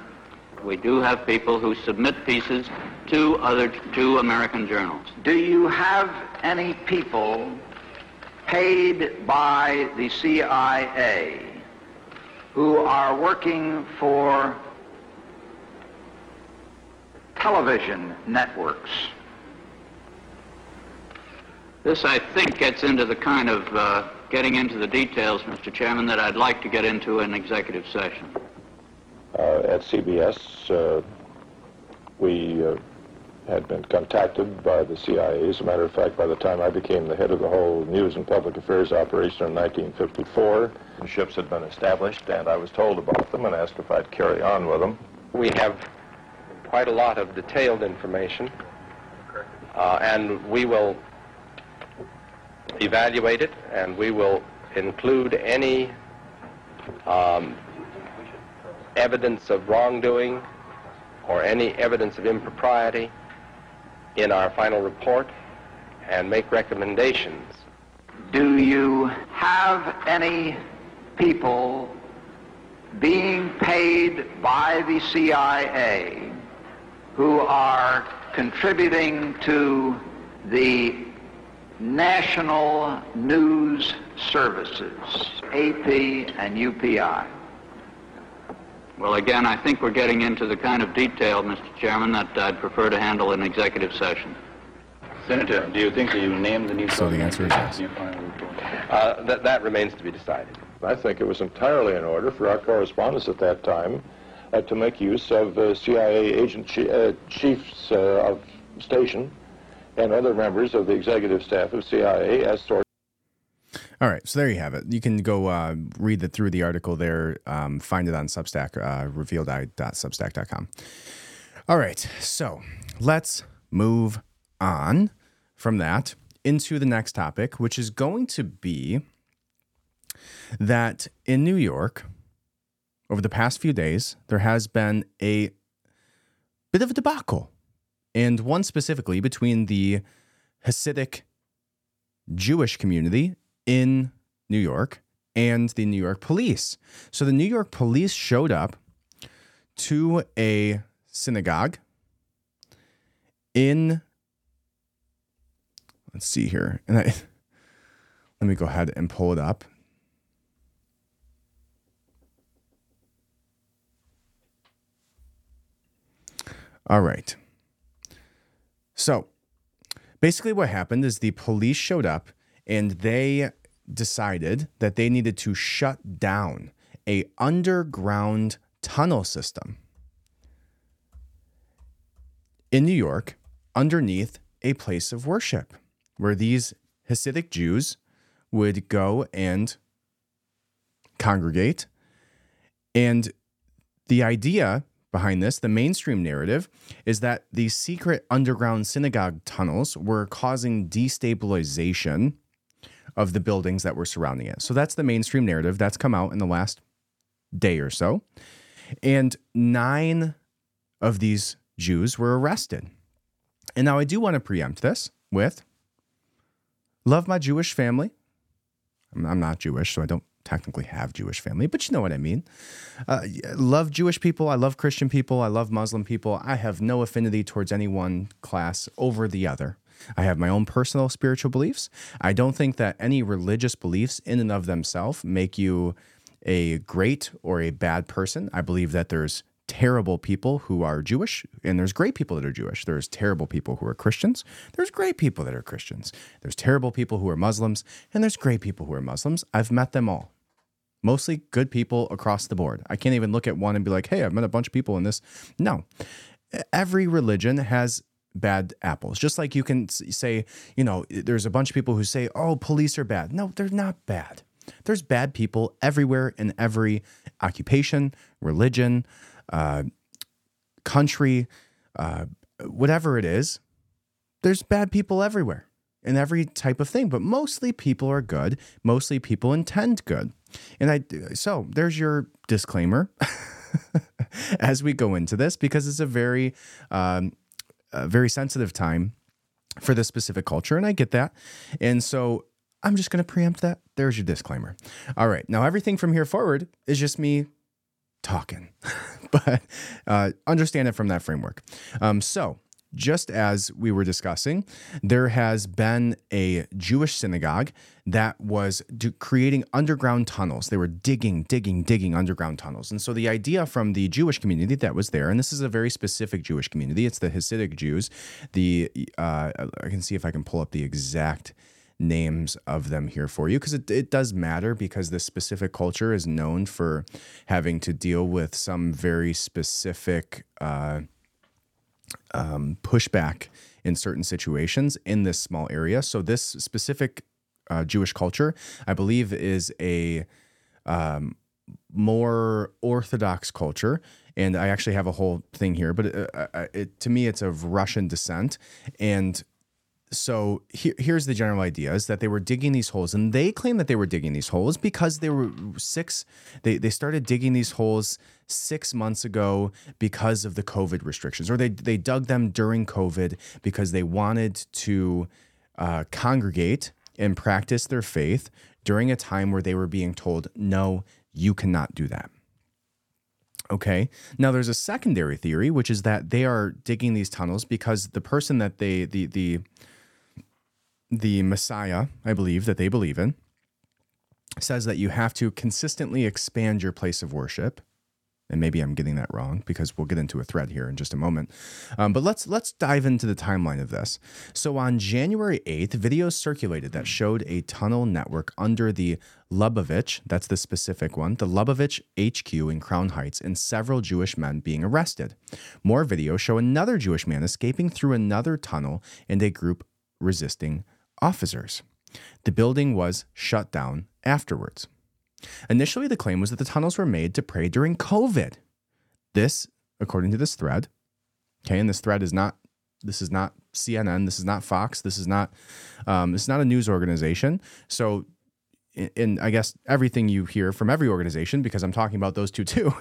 Speaker 11: We do have people who submit pieces to other to American journals.
Speaker 10: Do you have any people paid by the CIA who are working for television networks.
Speaker 11: This, I think, gets into the kind of uh, getting into the details, Mr. Chairman, that I'd like to get into in executive session.
Speaker 12: Uh, at CBS, uh, we uh, had been contacted by the CIA. As a matter of fact, by the time I became the head of the whole news and public affairs operation in 1954, ships had been established, and I was told about them and asked if I'd carry on with them.
Speaker 9: We have quite a lot of detailed information, uh, and we will evaluate it, and we will include any um, evidence of wrongdoing or any evidence of impropriety in our final report and make recommendations.
Speaker 10: Do you have any people being paid by the CIA who are contributing to the national news services, AP and UPI?
Speaker 11: Well, again, I think we're getting into the kind of detail, Mr. Chairman, that I'd prefer to handle in executive session.
Speaker 13: Senator, do you think that you named the new
Speaker 2: So the answer is yes.
Speaker 9: Uh, that, that remains to be decided.
Speaker 12: I think it was entirely in order for our correspondents at that time uh, to make use of uh, CIA agent chi- uh, chiefs uh, of station and other members of the executive staff of CIA as sources.
Speaker 2: All right, so there you have it. You can go uh, read the, through the article there. Um, find it on Substack, uh, revealed.substack.com. All right, so let's move on from that into the next topic, which is going to be that in New York, over the past few days, there has been a bit of a debacle, and one specifically between the Hasidic Jewish community in New York and the New York police. So the New York police showed up to a synagogue in let's see here. And I let me go ahead and pull it up. All right. So basically, what happened is the police showed up and they decided that they needed to shut down a underground tunnel system in New York underneath a place of worship where these Hasidic Jews would go and congregate. And the idea behind this, the mainstream narrative, is that these secret underground synagogue tunnels were causing destabilization of the buildings that were surrounding it. So that's the mainstream narrative that's come out in the last day or so. And nine of these Jews were arrested. And now I do want to preempt this with love my Jewish family. I'm, not Jewish, so I don't technically have Jewish family, but you know what I mean. Uh, love Jewish people. I love Christian people. I love Muslim people. I have no affinity towards any one class over the other. I have my own personal spiritual beliefs. I don't think that any religious beliefs in and of themselves make you a great or a bad person. I believe that there's terrible people who are Jewish and there's great people that are Jewish. There's terrible people who are Christians. There's great people that are Christians. There's terrible people who are Muslims and there's great people who are Muslims. I've met them all. Mostly good people across the board. I can't even look at one and be like, hey, I've met a bunch of people in this. No. Every religion has bad apples. Just like you can say, you know, there's a bunch of people who say, oh, police are bad. No, they're not bad. There's bad people everywhere in every occupation, religion, uh, country, uh, whatever it is. There's bad people everywhere in every type of thing, but mostly people are good. Mostly people intend good. And I, so there's your disclaimer as we go into this because it's a very, um, a very sensitive time for this specific culture, and I get that. And so I'm just going to preempt that. There's your disclaimer. All right. Now, everything from here forward is just me talking, but uh, understand it from that framework. Um, so, just as we were discussing, there has been a Jewish synagogue that was creating underground tunnels. They were digging, digging, digging underground tunnels. And so the idea from the Jewish community that was there, and this is a very specific Jewish community, it's the Hasidic Jews. The uh, I can see if I can pull up the exact names of them here for you because it, it does matter because this specific culture is known for having to deal with some very specific uh, um, pushback in certain situations in this small area. So this specific uh, Jewish culture, I believe, is a um, more orthodox culture. And I actually have a whole thing here, but it, uh, uh, it, to me, it's of Russian descent. And so here, here's the general idea is that they were digging these holes and they claim that they were digging these holes because they were six they, they started digging these holes six months ago because of the covid restrictions or they, they dug them during covid because they wanted to uh, congregate and practice their faith during a time where they were being told no you cannot do that Okay. Now there's a secondary theory, which is that they are digging these tunnels because the person that they the the the Messiah, I believe, that they believe in, says that you have to consistently expand your place of worship. And maybe I'm getting that wrong because we'll get into a thread here in just a moment. Um, but let's let's dive into the timeline of this. So on January 8th, videos circulated that showed a tunnel network under the Lubavitch, that's the specific one, the Lubavitch HQ in Crown Heights, and several Jewish men being arrested. More videos show another Jewish man escaping through another tunnel and a group resisting officers. The building was shut down afterwards. Initially, the claim was that the tunnels were made to pray during COVID. This, according to this thread, okay, and this thread is not this is not CNN, this is not Fox, this is not um, this is not a news organization. So in, I guess everything you hear from every organization, because I'm talking about those two too.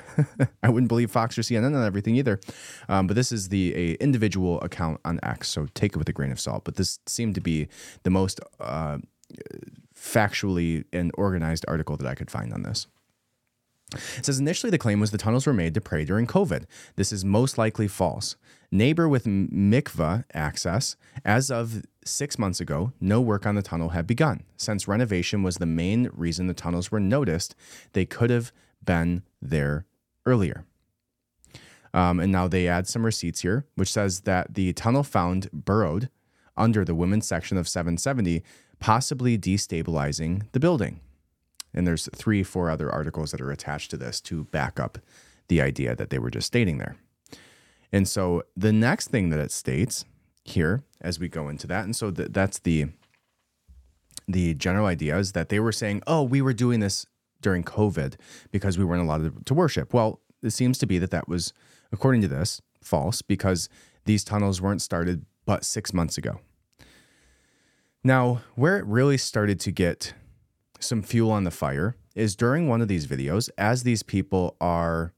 Speaker 2: I wouldn't believe Fox or CNN on everything either. Um, but this is the a individual account on X, so take it with a grain of salt. But this seemed to be the most uh, factually and organized article that I could find on this. It says initially the claim was the tunnels were made to pray during COVID. This is most likely false. Neighbor with mikvah access, as of six months ago, no work on the tunnel had begun. Since renovation was the main reason the tunnels were noticed, they could have been there earlier. Um, and now they add some receipts here, which says that the tunnel found burrowed under the women's section of 770, possibly destabilizing the building. And there's three, four other articles that are attached to this to back up the idea that they were just stating there. And so the next thing that it states here as we go into that, and so th- that's the the general idea is that they were saying, "Oh, we were doing this during COVID because we weren't allowed to worship." Well, it seems to be that that was, according to this, false because these tunnels weren't started but six months ago. Now, where it really started to get some fuel on the fire is during one of these videos, as these people are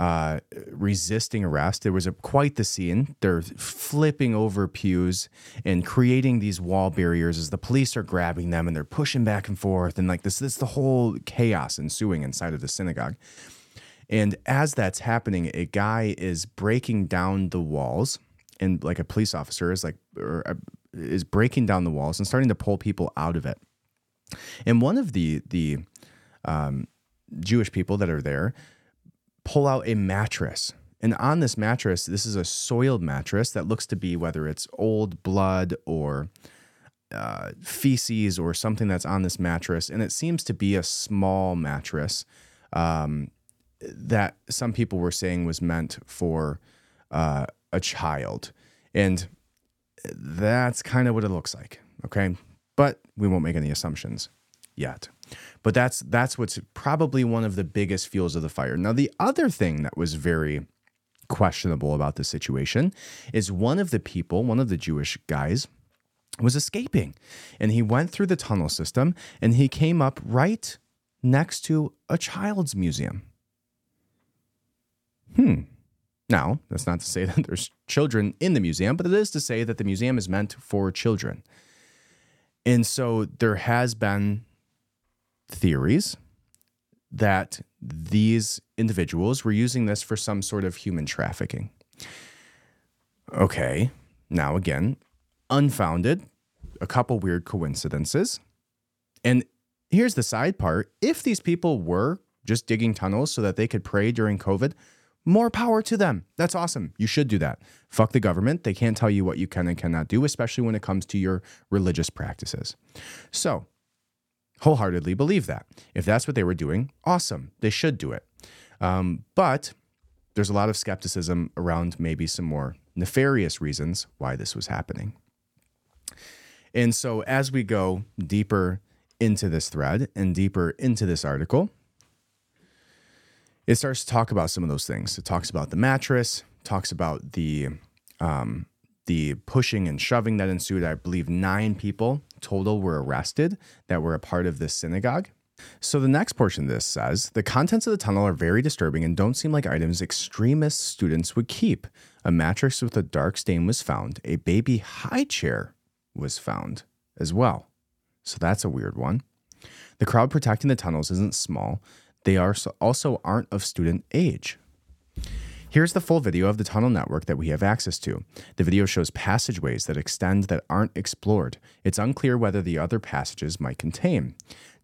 Speaker 2: uh, resisting arrest. There was a, quite the scene. They're flipping over pews and creating these wall barriers as the police are grabbing them and they're pushing back and forth and like this. This the whole chaos ensuing inside of the synagogue. And as that's happening, a guy is breaking down the walls, and like a police officer is like or, uh, is breaking down the walls and starting to pull people out of it. And one of the the um, Jewish people that are there pull out a mattress. And on this mattress, this is a soiled mattress that looks to be whether it's old blood or uh, feces or something that's on this mattress. And it seems to be a small mattress um, that some people were saying was meant for uh, a child. And that's kind of what it looks like. Okay. But we won't make any assumptions yet. But that's that's what's probably one of the biggest fuels of the fire. Now the other thing that was very questionable about the situation is one of the people, one of the Jewish guys was escaping and he went through the tunnel system and he came up right next to a child's museum. Hmm. Now, that's not to say that there's children in the museum, but it is to say that the museum is meant for children. And so there has been theories that these individuals were using this for some sort of human trafficking. Okay. Now, again, unfounded, a couple weird coincidences. And here's the side part if these people were just digging tunnels so that they could pray during COVID, more power to them. That's awesome. You should do that. Fuck the government. They can't tell you what you can and cannot do, especially when it comes to your religious practices. So, wholeheartedly believe that. If that's what they were doing, awesome. They should do it. Um, but there's a lot of skepticism around maybe some more nefarious reasons why this was happening. And so, as we go deeper into this thread and deeper into this article, it starts to talk about some of those things. It talks about the mattress, talks about the um, the pushing and shoving that ensued. I believe nine people total were arrested that were a part of this synagogue. So the next portion of this says the contents of the tunnel are very disturbing and don't seem like items extremist students would keep. A mattress with a dark stain was found. A baby high chair was found as well. So that's a weird one. The crowd protecting the tunnels isn't small. They are also aren't of student age. Here's the full video of the tunnel network that we have access to. The video shows passageways that extend that aren't explored. It's unclear whether the other passages might contain.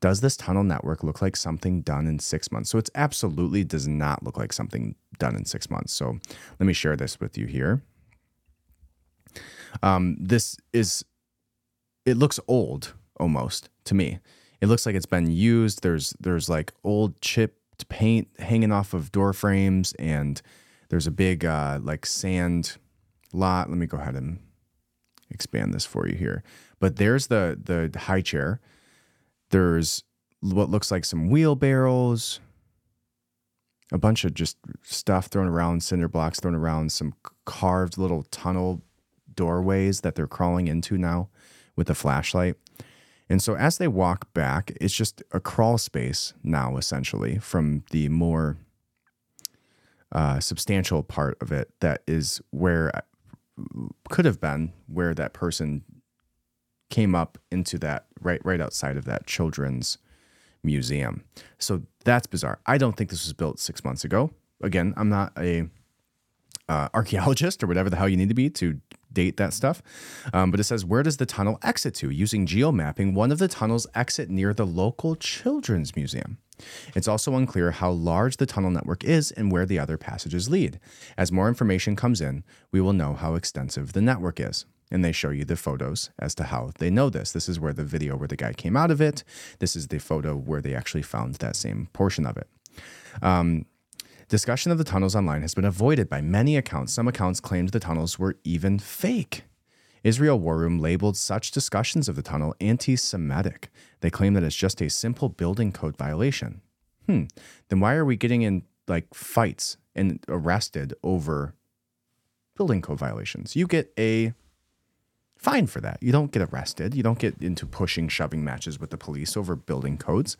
Speaker 2: Does this tunnel network look like something done in six months? So it absolutely does not look like something done in six months. So let me share this with you here. Um, this is, it looks old almost to me. It looks like it's been used. There's there's like old chipped paint hanging off of door frames, and there's a big uh, like sand lot. Let me go ahead and expand this for you here. But there's the the high chair. There's what looks like some wheelbarrows, a bunch of just stuff thrown around, cinder blocks thrown around, some carved little tunnel doorways that they're crawling into now with a flashlight. And so as they walk back, it's just a crawl space now, essentially, from the more uh, substantial part of it that is where could have been where that person came up into that right right outside of that children's museum. So that's bizarre. I don't think this was built six months ago. Again, I'm not a uh, archaeologist or whatever the hell you need to be to date that stuff. Um, but it says, where does the tunnel exit to? Using geomapping, one of the tunnels exit near the local children's museum. It's also unclear how large the tunnel network is and where the other passages lead. As more information comes in, we will know how extensive the network is. And they show you the photos as to how they know this. This is where the video where the guy came out of it. This is the photo where they actually found that same portion of it. Um, Discussion of the tunnels online has been avoided by many accounts. Some accounts claimed the tunnels were even fake. Israel War Room labeled such discussions of the tunnel anti Semitic. They claim that it's just a simple building code violation. Hmm, then why are we getting in like fights and arrested over building code violations? You get a fine for that. You don't get arrested. You don't get into pushing, shoving matches with the police over building codes.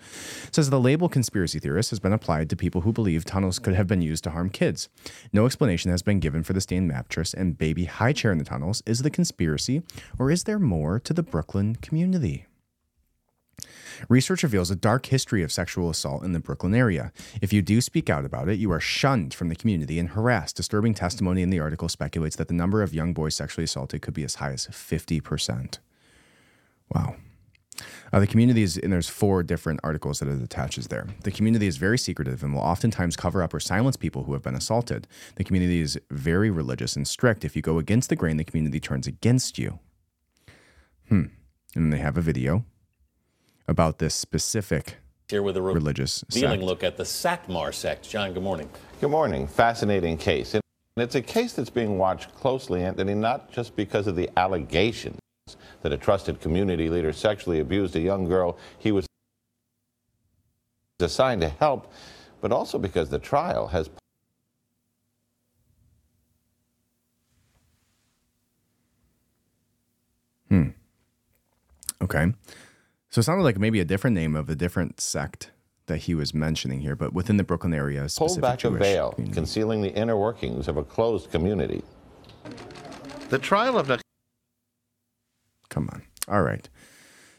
Speaker 2: It says the label conspiracy theorist has been applied to people who believe tunnels could have been used to harm kids. No explanation has been given for the stained mattress and baby high chair in the tunnels. Is the conspiracy, or is there more to the Brooklyn community? Research reveals a dark history of sexual assault in the Brooklyn area. If you do speak out about it, you are shunned from the community and harassed. Disturbing testimony in the article speculates that the number of young boys sexually assaulted could be as high as 50%. Wow. Uh, the community is, and there's four different articles that it attaches there. The community is very secretive and will oftentimes cover up or silence people who have been assaulted. The community is very religious and strict. If you go against the grain, the community turns against you. Hmm. And they have a video about this specific
Speaker 14: here with a re-
Speaker 2: religious
Speaker 14: revealing look at the Satmar sect. John, good morning.
Speaker 15: Good morning. Fascinating case. And it's a case that's being watched closely, Anthony, not just because of the allegations that a trusted community leader sexually abused a young girl he was assigned to help, but also because the trial has
Speaker 2: Hmm. Okay. So it sounded like maybe a different name of a different sect that he was mentioning here, but within the Brooklyn area, a
Speaker 15: pulled
Speaker 2: specific
Speaker 15: back a veil,
Speaker 2: community.
Speaker 15: concealing the inner workings of a closed community. The trial of the
Speaker 2: Come on. All right.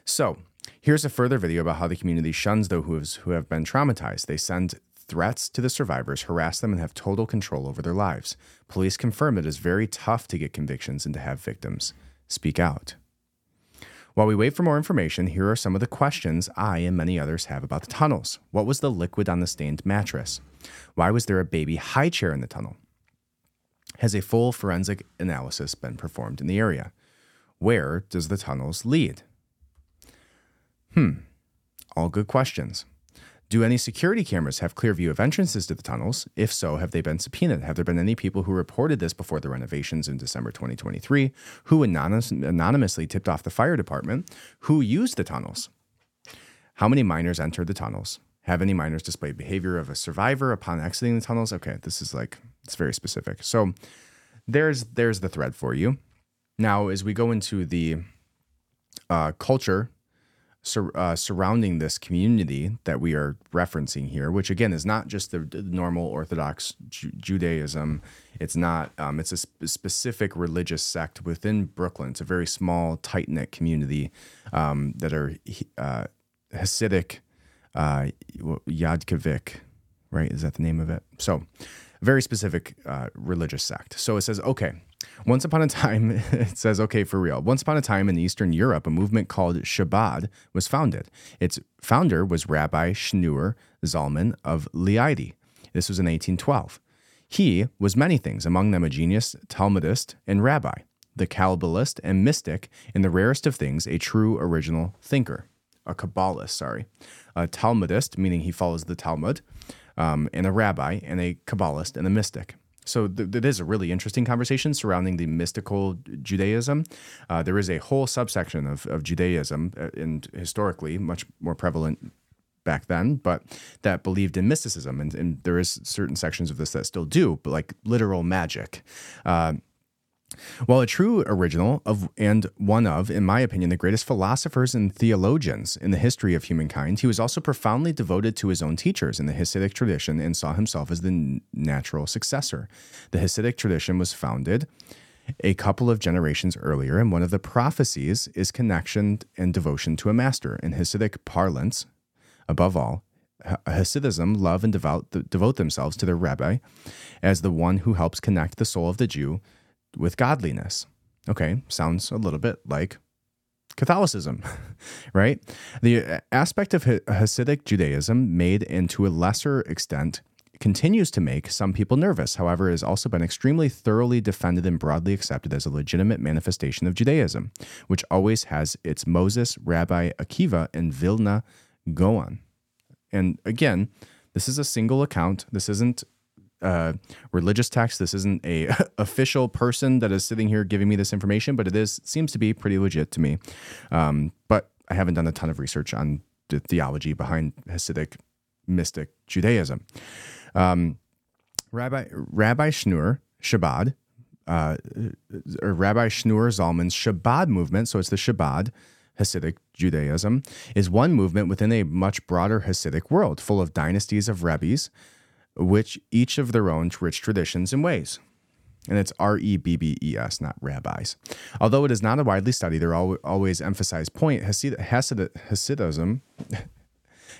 Speaker 2: So here's a further video about how the community shuns those who have been traumatized. They send threats to the survivors, harass them, and have total control over their lives. Police confirm it is very tough to get convictions and to have victims speak out. While we wait for more information, here are some of the questions I and many others have about the tunnels. What was the liquid on the stained mattress? Why was there a baby high chair in the tunnel? Has a full forensic analysis been performed in the area? Where does the tunnels lead? Hmm, all good questions. Do any security cameras have clear view of entrances to the tunnels? If so, have they been subpoenaed? Have there been any people who reported this before the renovations in December 2023 who anonymous, anonymously tipped off the fire department who used the tunnels? How many miners entered the tunnels? Have any miners displayed behavior of a survivor upon exiting the tunnels? Okay, this is like it's very specific. So there's there's the thread for you. Now, as we go into the uh, culture sur- uh, surrounding this community that we are referencing here, which again is not just the, the normal Orthodox Ju- Judaism. It's not. Um, it's a sp- specific religious sect within Brooklyn. It's a very small, tight knit community um, that are uh, Hasidic, uh, Yadkavik, right? Is that the name of it? So, very specific uh, religious sect. So it says, okay, once upon a time, it says, okay, for real. Once upon a time in Eastern Europe, a movement called Chabad was founded. Its founder was Rabbi Schneur Zalman of Liadi. This was in 1812. He was many things, among them a genius, Talmudist, and rabbi, the Kabbalist and mystic, in the rarest of things, a true original thinker. A Kabbalist, sorry. A Talmudist, meaning he follows the Talmud, um, and a rabbi, and a Kabbalist, and a mystic. So th- it is a really interesting conversation surrounding the mystical Judaism. Uh, there is a whole subsection of, of Judaism, uh, and historically much more prevalent back then, but that believed in mysticism, and, and there is certain sections of this that still do, but like literal magic. Uh, while a true original of and one of, in my opinion, the greatest philosophers and theologians in the history of humankind, he was also profoundly devoted to his own teachers in the Hasidic tradition and saw himself as the natural successor. The Hasidic tradition was founded a couple of generations earlier, and one of the prophecies is connection and devotion to a master. In Hasidic parlance, above all, Hasidism love and devout, devote themselves to their rabbi as the one who helps connect the soul of the Jew with godliness. Okay, sounds a little bit like Catholicism, right? The aspect of Hasidic Judaism made and to a lesser extent continues to make some people nervous. However, it has also been extremely thoroughly defended and broadly accepted as a legitimate manifestation of Judaism, which always has its Moses, Rabbi Akiva, and Vilna Gaon. And again, this is a single account. This isn't uh, religious text. This isn't a official person that is sitting here giving me this information, but it is seems to be pretty legit to me. Um, but I haven't done a ton of research on the theology behind Hasidic mystic Judaism. Um, Rabbi Rabbi Schneur Chabad, uh, or Rabbi Schneur Zalman's Chabad movement. So it's the Chabad. Hasidic Judaism is one movement within a much broader Hasidic world, full of dynasties of rabbis, which each of their own rich traditions and ways. And it's R E B B E S, not rabbis. Although it is not a widely studied or always emphasized point, Hasid- Hasid- Hasidism,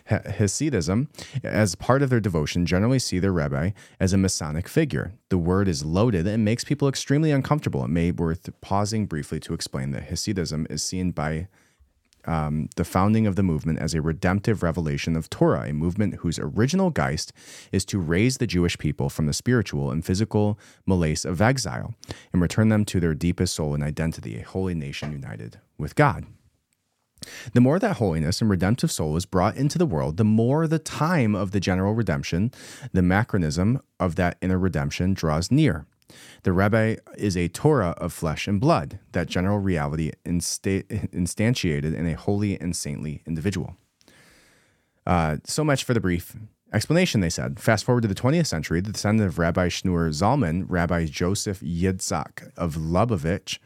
Speaker 2: Hasidism, as part of their devotion, generally see their rabbi as a messianic figure. The word is loaded and makes people extremely uncomfortable. It may be worth pausing briefly to explain that Hasidism is seen by um, the founding of the movement as a redemptive revelation of Torah, a movement whose original geist is to raise the Jewish people from the spiritual and physical malaise of exile and return them to their deepest soul and identity, a holy nation united with God. The more that holiness and redemptive soul is brought into the world, the more the time of the general redemption, the macrocosm of that inner redemption draws near. The Rebbe is a Torah of flesh and blood, that general reality insta- instantiated in a holy and saintly individual. Uh, so much for the brief explanation, they said. Fast forward to the 20th century, the descendant of Rabbi Schneur Zalman, Rabbi Joseph Yitzhak of Lubavitch,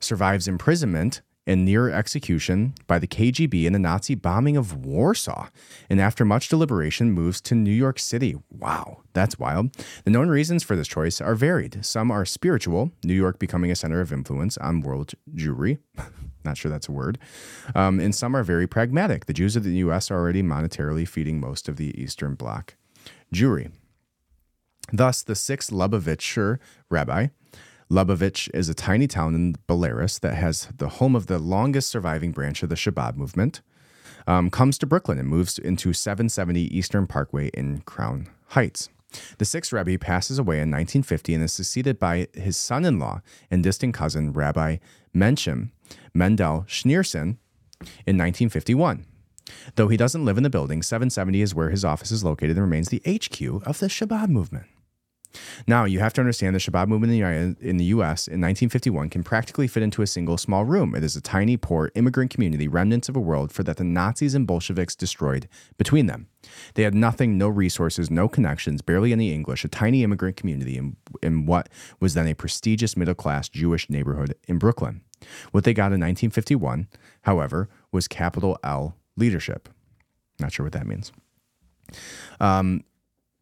Speaker 2: survives imprisonment and near execution by the KGB in the Nazi bombing of Warsaw, and after much deliberation moves to New York City. Wow, that's wild. The known reasons for this choice are varied. Some are spiritual, New York becoming a center of influence on world Jewry. Not sure that's a word. Um, and some are very pragmatic. The Jews of the U.S. are already monetarily feeding most of the Eastern Bloc Jewry. Thus, the sixth Lubavitcher rabbi, Lubavitch is a tiny town in Belarus that has the home of the longest surviving branch of the Chabad movement, um, comes to Brooklyn and moves into 770 Eastern Parkway in Crown Heights. The sixth Rebbe passes away in 1950 and is succeeded by his son in law and distant cousin, Rabbi Menachem Mendel Schneerson, in 1951. Though he doesn't live in the building, 770 is where his office is located and remains the HQ of the Chabad movement. Now, you have to understand the Chabad movement in the US in 1951 can practically fit into a single small room. It is a tiny, poor immigrant community, remnants of a world for that the Nazis and Bolsheviks destroyed between them. They had nothing, no resources, no connections, barely any English, a tiny immigrant community in, in what was then a prestigious middle class Jewish neighborhood in Brooklyn. What they got in 1951, however, was capital L leadership. Not sure what that means. Um,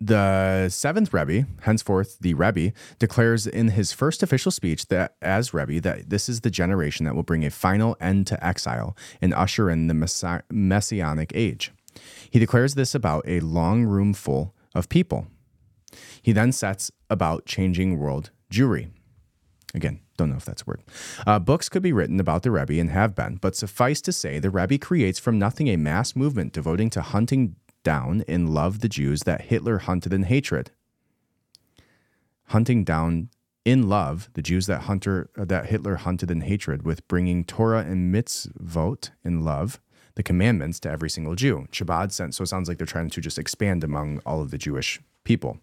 Speaker 2: the seventh Rebbe, henceforth the Rebbe, declares in his first official speech that as Rebbe that this is the generation that will bring a final end to exile and usher in the messi- messianic age. He declares this about a long room full of people. He then sets about changing world Jewry. Again, don't know if that's a word. Uh, books could be written about the Rebbe and have been, but suffice to say, the Rebbe creates from nothing a mass movement devoting to hunting down in love the Jews that Hitler hunted in hatred. Hunting down in love the Jews that Hunter uh, that Hitler hunted in hatred with bringing Torah and mitzvot in love the commandments to every single Jew. Chabad sent so it sounds like they're trying to just expand among all of the Jewish people.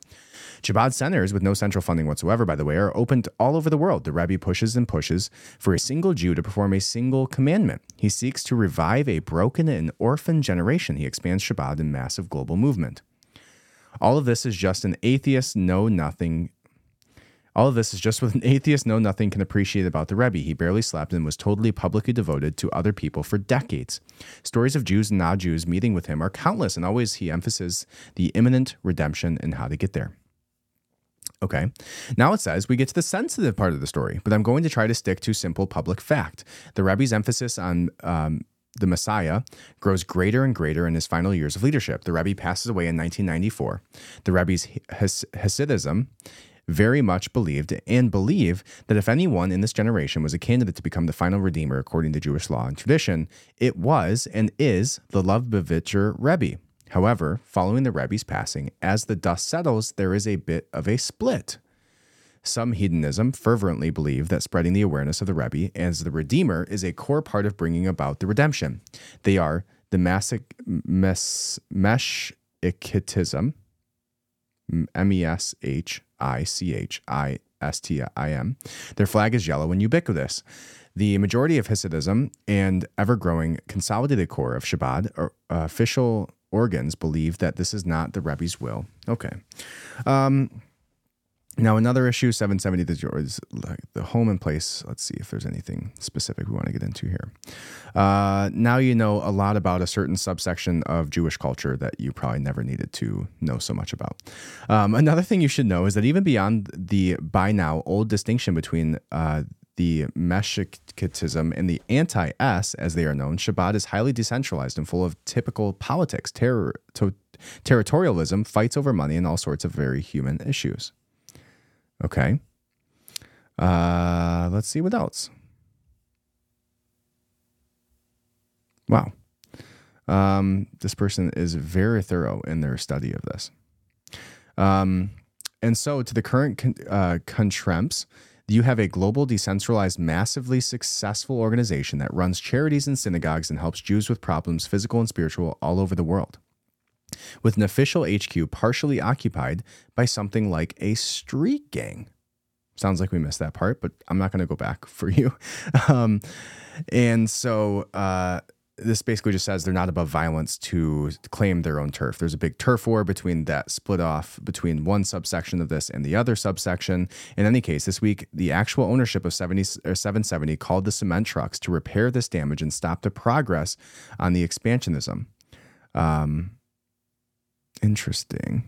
Speaker 2: Chabad centers, with no central funding whatsoever, by the way, are opened all over the world. The Rebbe pushes and pushes for a single Jew to perform a single commandment. He seeks to revive a broken and orphaned generation. He expands Chabad in massive global movement. All of this is just an atheist, know nothing all of this is just what an atheist know nothing can appreciate about the Rebbe. He barely slept and was totally publicly devoted to other people for decades. Stories of Jews and non Jews meeting with him are countless, and always he emphasizes the imminent redemption and how to get there. Okay. Now it says we get to the sensitive part of the story, but I'm going to try to stick to simple public fact. The Rebbe's emphasis on um, the Messiah grows greater and greater in his final years of leadership. The Rebbe passes away in 1994. The Rebbe's Hasidism very much believed and believe that if anyone in this generation was a candidate to become the final redeemer according to Jewish law and tradition, it was and is the Lubavitcher Rebbe. However, following the Rebbe's passing, as the dust settles, there is a bit of a split. Some hedonism fervently believe that spreading the awareness of the Rebbe as the Redeemer is a core part of bringing about the redemption. They are the Masic, mes, Meshichitism, M E S H I C H I S T I M. Their flag is yellow and ubiquitous. The majority of Hasidism and ever growing consolidated core of Chabad or, uh, official organs believe that this is not the Rebbe's will. Okay. Um, now, another issue, 770, is like the home and place. Let's see if there's anything specific we want to get into here. Uh, now you know a lot about a certain subsection of Jewish culture that you probably never needed to know so much about. Um, another thing you should know is that even beyond the by now old distinction between uh, the Meshichitism and the anti S, as they are known, Chabad is highly decentralized and full of typical politics, to, territorialism, fights over money, and all sorts of very human issues. Okay. Uh, let's see what else. Wow. Um, this person is very thorough in their study of this. Um, and so, to the current con- uh, you have a global, decentralized, massively successful organization that runs charities and synagogues and helps Jews with problems, physical and spiritual, all over the world with an official HQ partially occupied by something like a street gang. Sounds like we missed that part, but I'm not going to go back for you. Um, and so uh, this basically just says they're not above violence to claim their own turf. There's a big turf war between that split off between one subsection of this and the other subsection. In any case, this week, the actual ownership of 70, 770 called the cement trucks to repair this damage and stop the progress on the expansionism. Um, Interesting.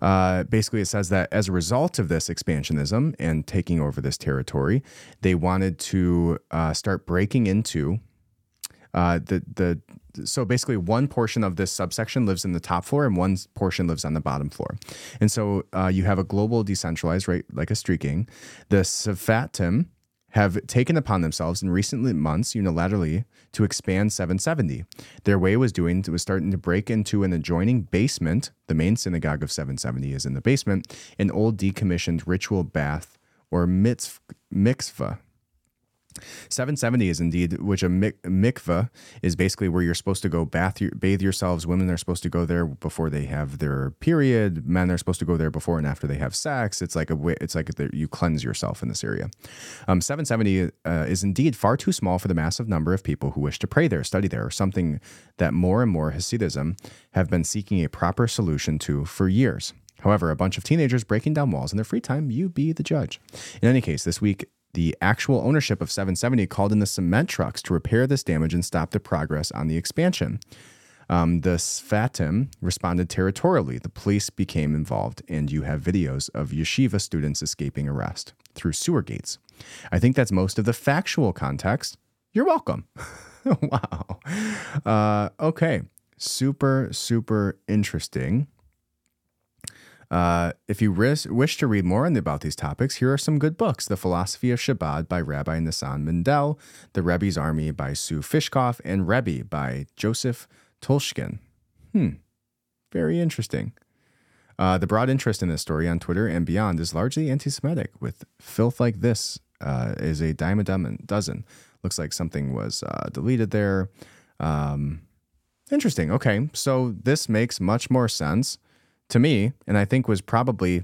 Speaker 2: Uh, basically, it says that as a result of this expansionism and taking over this territory, they wanted to uh, start breaking into uh, the the so basically one portion of this subsection lives in the top floor and one portion lives on the bottom floor. And so uh, you have a global decentralized, right, like a streaking. The Safatim have taken upon themselves in recent months unilaterally to expand 770. Their way was doing was starting to break into an adjoining basement. The main synagogue of 770 is in the basement, an old decommissioned ritual bath or mikveh, 770 is indeed, which a mik- mikveh is basically where you're supposed to go bath, bathe yourselves. Women are supposed to go there before they have their period. Men are supposed to go there before and after they have sex. It's like a way, it's like the, you cleanse yourself in this area. Um, 770 uh, is indeed far too small for the massive number of people who wish to pray there, study there, or something that more and more Hasidism have been seeking a proper solution to for years. However, a bunch of teenagers breaking down walls in their free time, you be the judge. In any case, this week the actual ownership of 770 called in the cement trucks to repair this damage and stop the progress on the expansion. Um, the Sfatim responded territorially. The police became involved, and you have videos of yeshiva students escaping arrest through sewer gates. I think that's most of the factual context. You're welcome. wow. Uh, okay. Super, super interesting. Uh, if you wish to read more about these topics, here are some good books The Philosophy of Chabad by Rabbi Nissan Mindel, The Rebbe's Army by Sue Fishkoff, and Rebbe by Joseph Telushkin. Hmm, very interesting. Uh, the broad interest in this story on Twitter and beyond is largely anti Semitic, with filth like this uh, is a dime a dozen. Looks like something was uh, deleted there. Um, interesting. Okay, so this makes much more sense to me, and I think was probably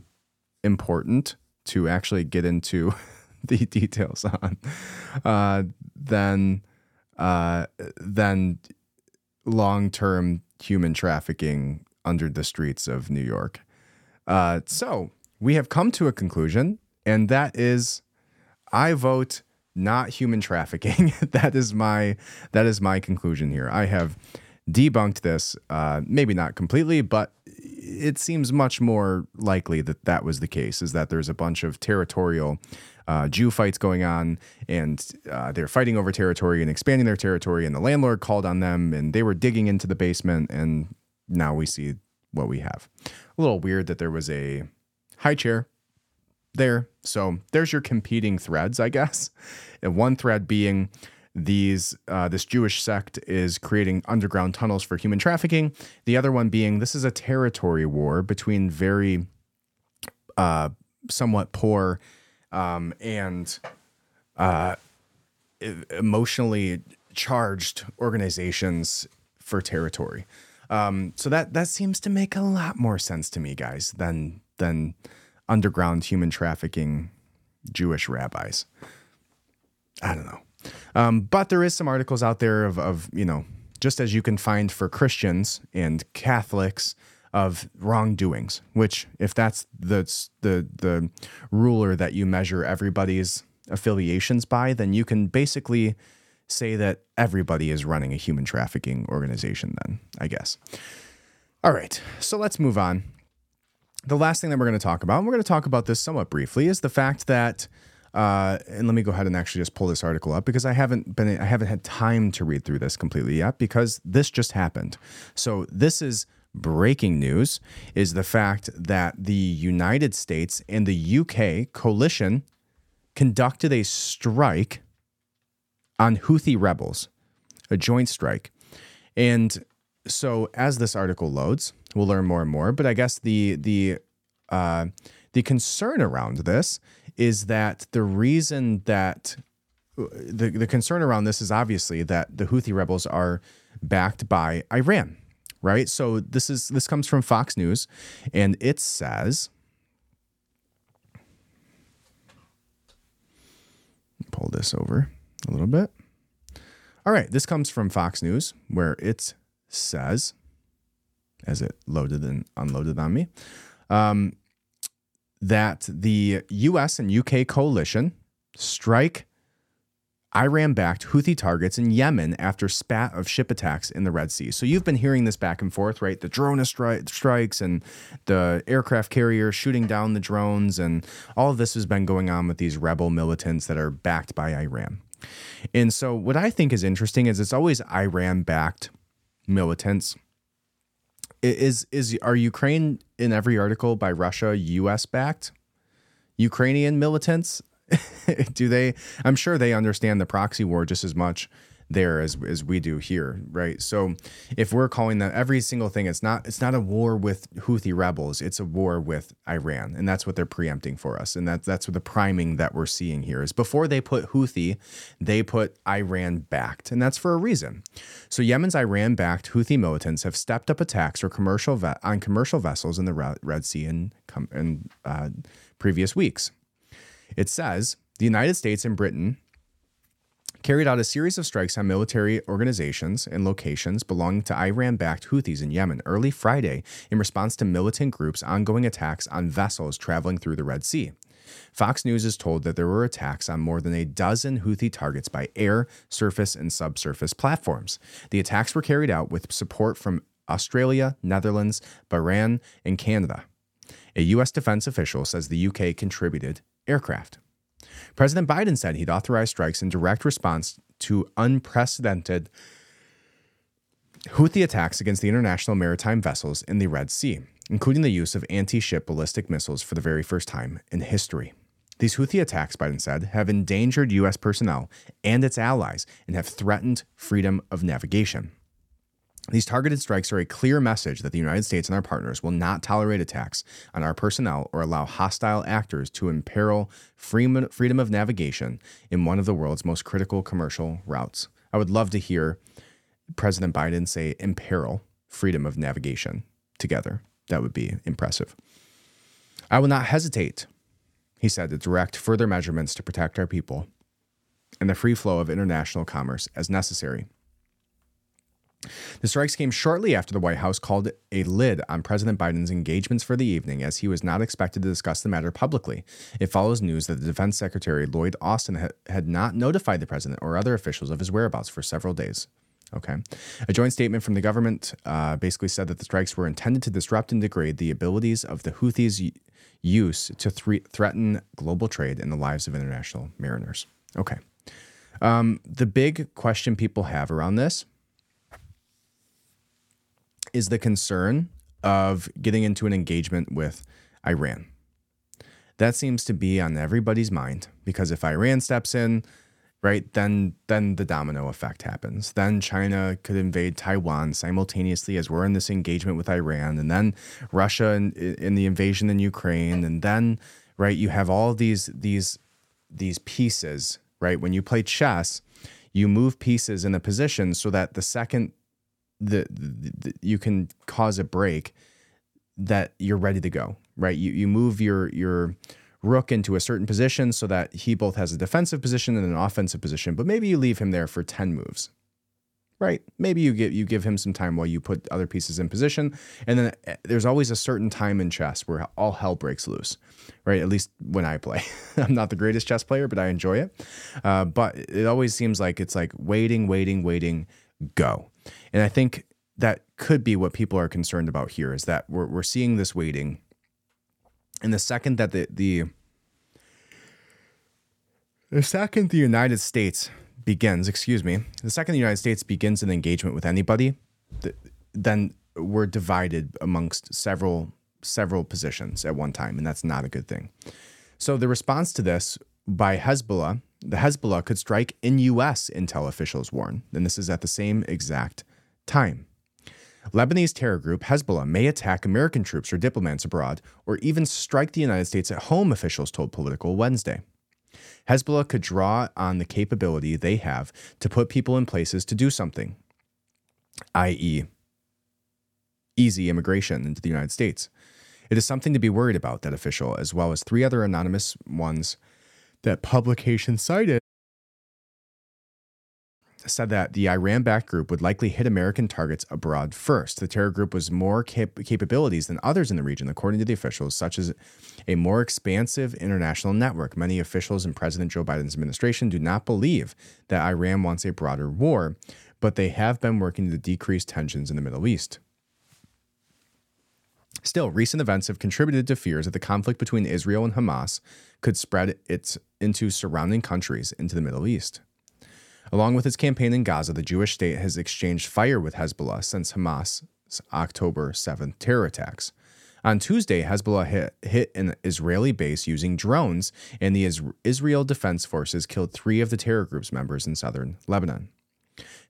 Speaker 2: important to actually get into the details on, uh, than uh, than long term human trafficking under the streets of New York. Uh, so we have come to a conclusion, and that is, I vote not human trafficking. that is my that is my conclusion here. I have debunked this, uh, maybe not completely, but it seems much more likely that that was the case. Is that there's a bunch of territorial uh, Jew fights going on, and uh, they're fighting over territory and expanding their territory, and the landlord called on them, and they were digging into the basement, and now we see what we have. A little weird that there was a high chair there. So there's your competing threads, I guess. And one thread being these uh, this Jewish sect is creating underground tunnels for human trafficking. The other one being this is a territory war between very uh, somewhat poor um, and uh, emotionally charged organizations for territory. Um, so that that seems to make a lot more sense to me, guys, than than underground human trafficking Jewish rabbis. I don't know. Um, but there is some articles out there of, of, you know, just as you can find for Christians and Catholics of wrongdoings, which if that's the the the ruler that you measure everybody's affiliations by, then you can basically say that everybody is running a human trafficking organization then, I guess. All right, so let's move on. The last thing that we're going to talk about, and we're going to talk about this somewhat briefly, is the fact that uh, and let me go ahead and actually just pull this article up because I haven't been I haven't had time to read through this completely yet because this just happened. So this is breaking news is the fact that the United States and the UK coalition conducted a strike on Houthi rebels, a joint strike. And so as this article loads, we'll learn more and more, but I guess the the uh, the concern around this is that the reason that the, the concern around this is obviously that the Houthi rebels are backed by Iran, right? So this is this comes from Fox News, and it says. Pull this over a little bit. All right, this comes from Fox News, where it says, as it loaded and unloaded on me, um, that the US and UK coalition strike Iran backed Houthi targets in Yemen after spat of ship attacks in the Red Sea. So you've been hearing this back and forth, right? The drone stri- strikes and the aircraft carrier shooting down the drones, and all of this has been going on with these rebel militants that are backed by Iran. And so, what I think is interesting is it's always Iran backed militants. Is is are Ukraine in every article by Russia U.S. backed? Ukrainian militants? do they? I'm sure they understand the proxy war just as much there as as we do here, right? So if we're calling that every single thing, it's not it's not a war with Houthi rebels, it's a war with Iran, and that's what they're preempting for us, and that's that's what the priming that we're seeing here is. Before they put Houthi, they put Iran backed, and that's for a reason. So Yemen's Iran backed Houthi militants have stepped up attacks or commercial ve- on commercial vessels in the Red Sea in in uh, previous weeks. It says the United States and Britain carried out a series of strikes on military organizations and locations belonging to Iran backed Houthis in Yemen early Friday in response to militant groups' ongoing attacks on vessels traveling through the Red Sea. Fox News is told that there were attacks on more than a dozen Houthi targets by air, surface, and subsurface platforms. The attacks were carried out with support from Australia, Netherlands, Bahrain, and Canada. A U.S. defense official says the UK contributed aircraft. President Biden said he'd authorize strikes in direct response to unprecedented Houthi attacks against the international maritime vessels in the Red Sea, including the use of anti ship ballistic missiles for the very first time in history. These Houthi attacks, Biden said, have endangered U.S. personnel and its allies and have threatened freedom of navigation. These targeted strikes are a clear message that the United States and our partners will not tolerate attacks on our personnel or allow hostile actors to imperil freedom of navigation in one of the world's most critical commercial routes. I would love to hear President Biden say imperil freedom of navigation together. That would be impressive. I will not hesitate, he said, to direct further measurements to protect our people and the free flow of international commerce as necessary. The strikes came shortly after the White House called a lid on President Biden's engagements for the evening, as he was not expected to discuss the matter publicly. It follows news that the Defense Secretary Lloyd Austin ha- had not notified the president or other officials of his whereabouts for several days. Okay. A joint statement from the government uh, basically said that the strikes were intended to disrupt and degrade the abilities of the Houthis' y- use to thre- threaten global trade and the lives of international mariners. Okay. Um, the big question people have around this is the concern of getting into an engagement with Iran. That seems to be on everybody's mind because if Iran steps in, right, then then the domino effect happens. Then China could invade Taiwan simultaneously as we're in this engagement with Iran, and then Russia in, in the invasion in Ukraine, and then right, you have all these these these pieces, right? When you play chess, you move pieces in a position so that the second the, the, the you can cause a break that you're ready to go right? You you move your your rook into a certain position so that he both has a defensive position and an offensive position but maybe you leave him there for 10 moves right? Maybe you give you give him some time while you put other pieces in position. And then eh, there's always a certain time in chess where all hell breaks loose right? At least when i play. I'm not the greatest chess player but i enjoy it. Uh, but it always seems like it's like waiting waiting waiting go and I think that could be what people are concerned about here is that we're, we're seeing this waiting. And the second that the, the the second the United States begins, excuse me, the second the United States begins an engagement with anybody, th- then we're divided amongst several several positions at one time, and that's not a good thing. So the response to this by Hezbollah, the Hezbollah could strike in U.S. intel officials warn, and this is at the same exact time. Lebanese terror group Hezbollah may attack American troops or diplomats abroad, or even strike the United States at home, officials told Politico Wednesday. Hezbollah could draw on the capability they have to put people in places to do something, i.e., easy immigration into the United States. It is something to be worried about, that official, as well as three other anonymous ones that publication cited said that the Iran backed group would likely hit American targets abroad first. The terror group was more cap- capabilities than others in the region, according to the officials, such as a more expansive international network. Many officials in President Joe Biden's administration do not believe that Iran wants a broader war, but they have been working to decrease tensions in the Middle East. Still, recent events have contributed to fears that the conflict between Israel and Hamas could spread its into surrounding countries into the Middle East. Along with its campaign in Gaza, the Jewish state has exchanged fire with Hezbollah since Hamas' October 7th terror attacks. On Tuesday, Hezbollah hit, hit an Israeli base using drones, and the Israel Defense Forces killed three of the terror group's members in southern Lebanon.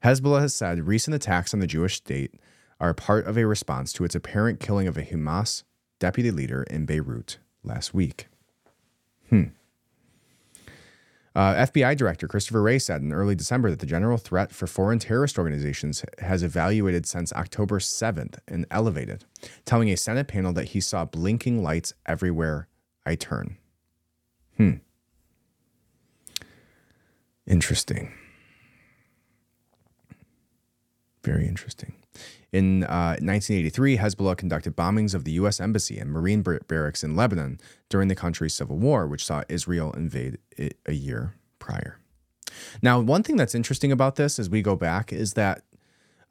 Speaker 2: Hezbollah has said recent attacks on the Jewish state are part of a response to its apparent killing of a Hamas deputy leader in Beirut last week. Hmm. Uh, FBI Director Christopher Wray said in early December that the general threat for foreign terrorist organizations has evaluated since October 7th and elevated, telling a Senate panel that he saw blinking lights everywhere I turn. Hmm. Interesting. Very interesting. In uh, 1983, Hezbollah conducted bombings of the U.S. Embassy and Marine barracks in Lebanon during the country's civil war, which saw Israel invade it a year prior. Now, one thing that's interesting about this as we go back is that,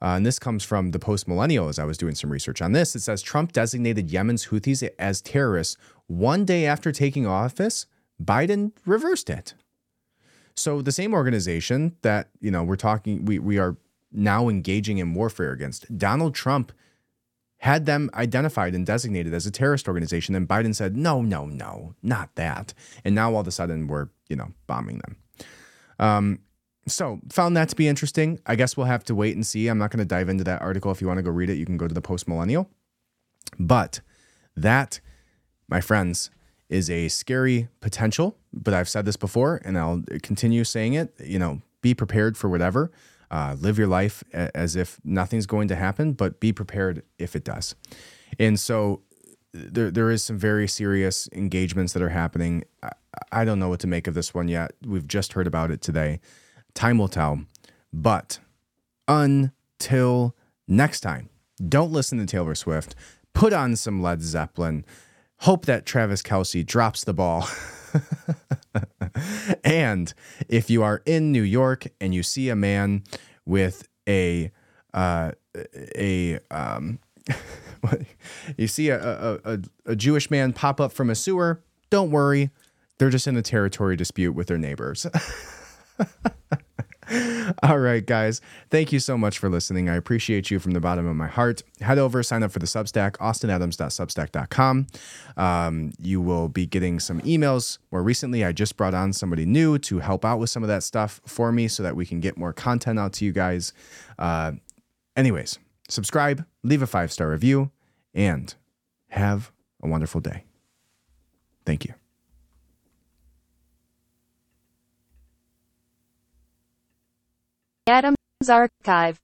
Speaker 2: uh, and this comes from the post millennial as I was doing some research on this, it says Trump designated Yemen's Houthis as terrorists one day after taking office. Biden reversed it. So the same organization that, you know, we're talking, we, we are now engaging in warfare against. Donald Trump had them identified and designated as a terrorist organization. And Biden said, no, no, no, not that. And now all of a sudden we're, you know, bombing them. Um, so found that to be interesting. I guess we'll have to wait and see. I'm not going to dive into that article. If you want to go read it, you can go to the post millennial. But that, my friends, is a scary potential. But I've said this before and I'll continue saying it. You know, be prepared for whatever. Uh, live your life as if nothing's going to happen, but be prepared if it does. And so there, there is some very serious engagements that are happening. I, I don't know what to make of this one yet. We've just heard about it today. Time will tell. But until next time, don't listen to Taylor Swift. Put on some Led Zeppelin. Hope that Travis Kelce drops the ball. and if you are in New York and you see a man with a uh, a um, you see a, a, a Jewish man pop up from a sewer, don't worry, they're just in a territory dispute with their neighbors. All right, guys. Thank you so much for listening. I appreciate you from the bottom of my heart. Head over, sign up for the Substack, austinadams.substack.com. Um, you will be getting some emails. More recently, I just brought on somebody new to help out with some of that stuff for me so that we can get more content out to you guys. Uh, anyways, subscribe, leave a five star review, and have a wonderful day. Thank you.
Speaker 1: Adams Archive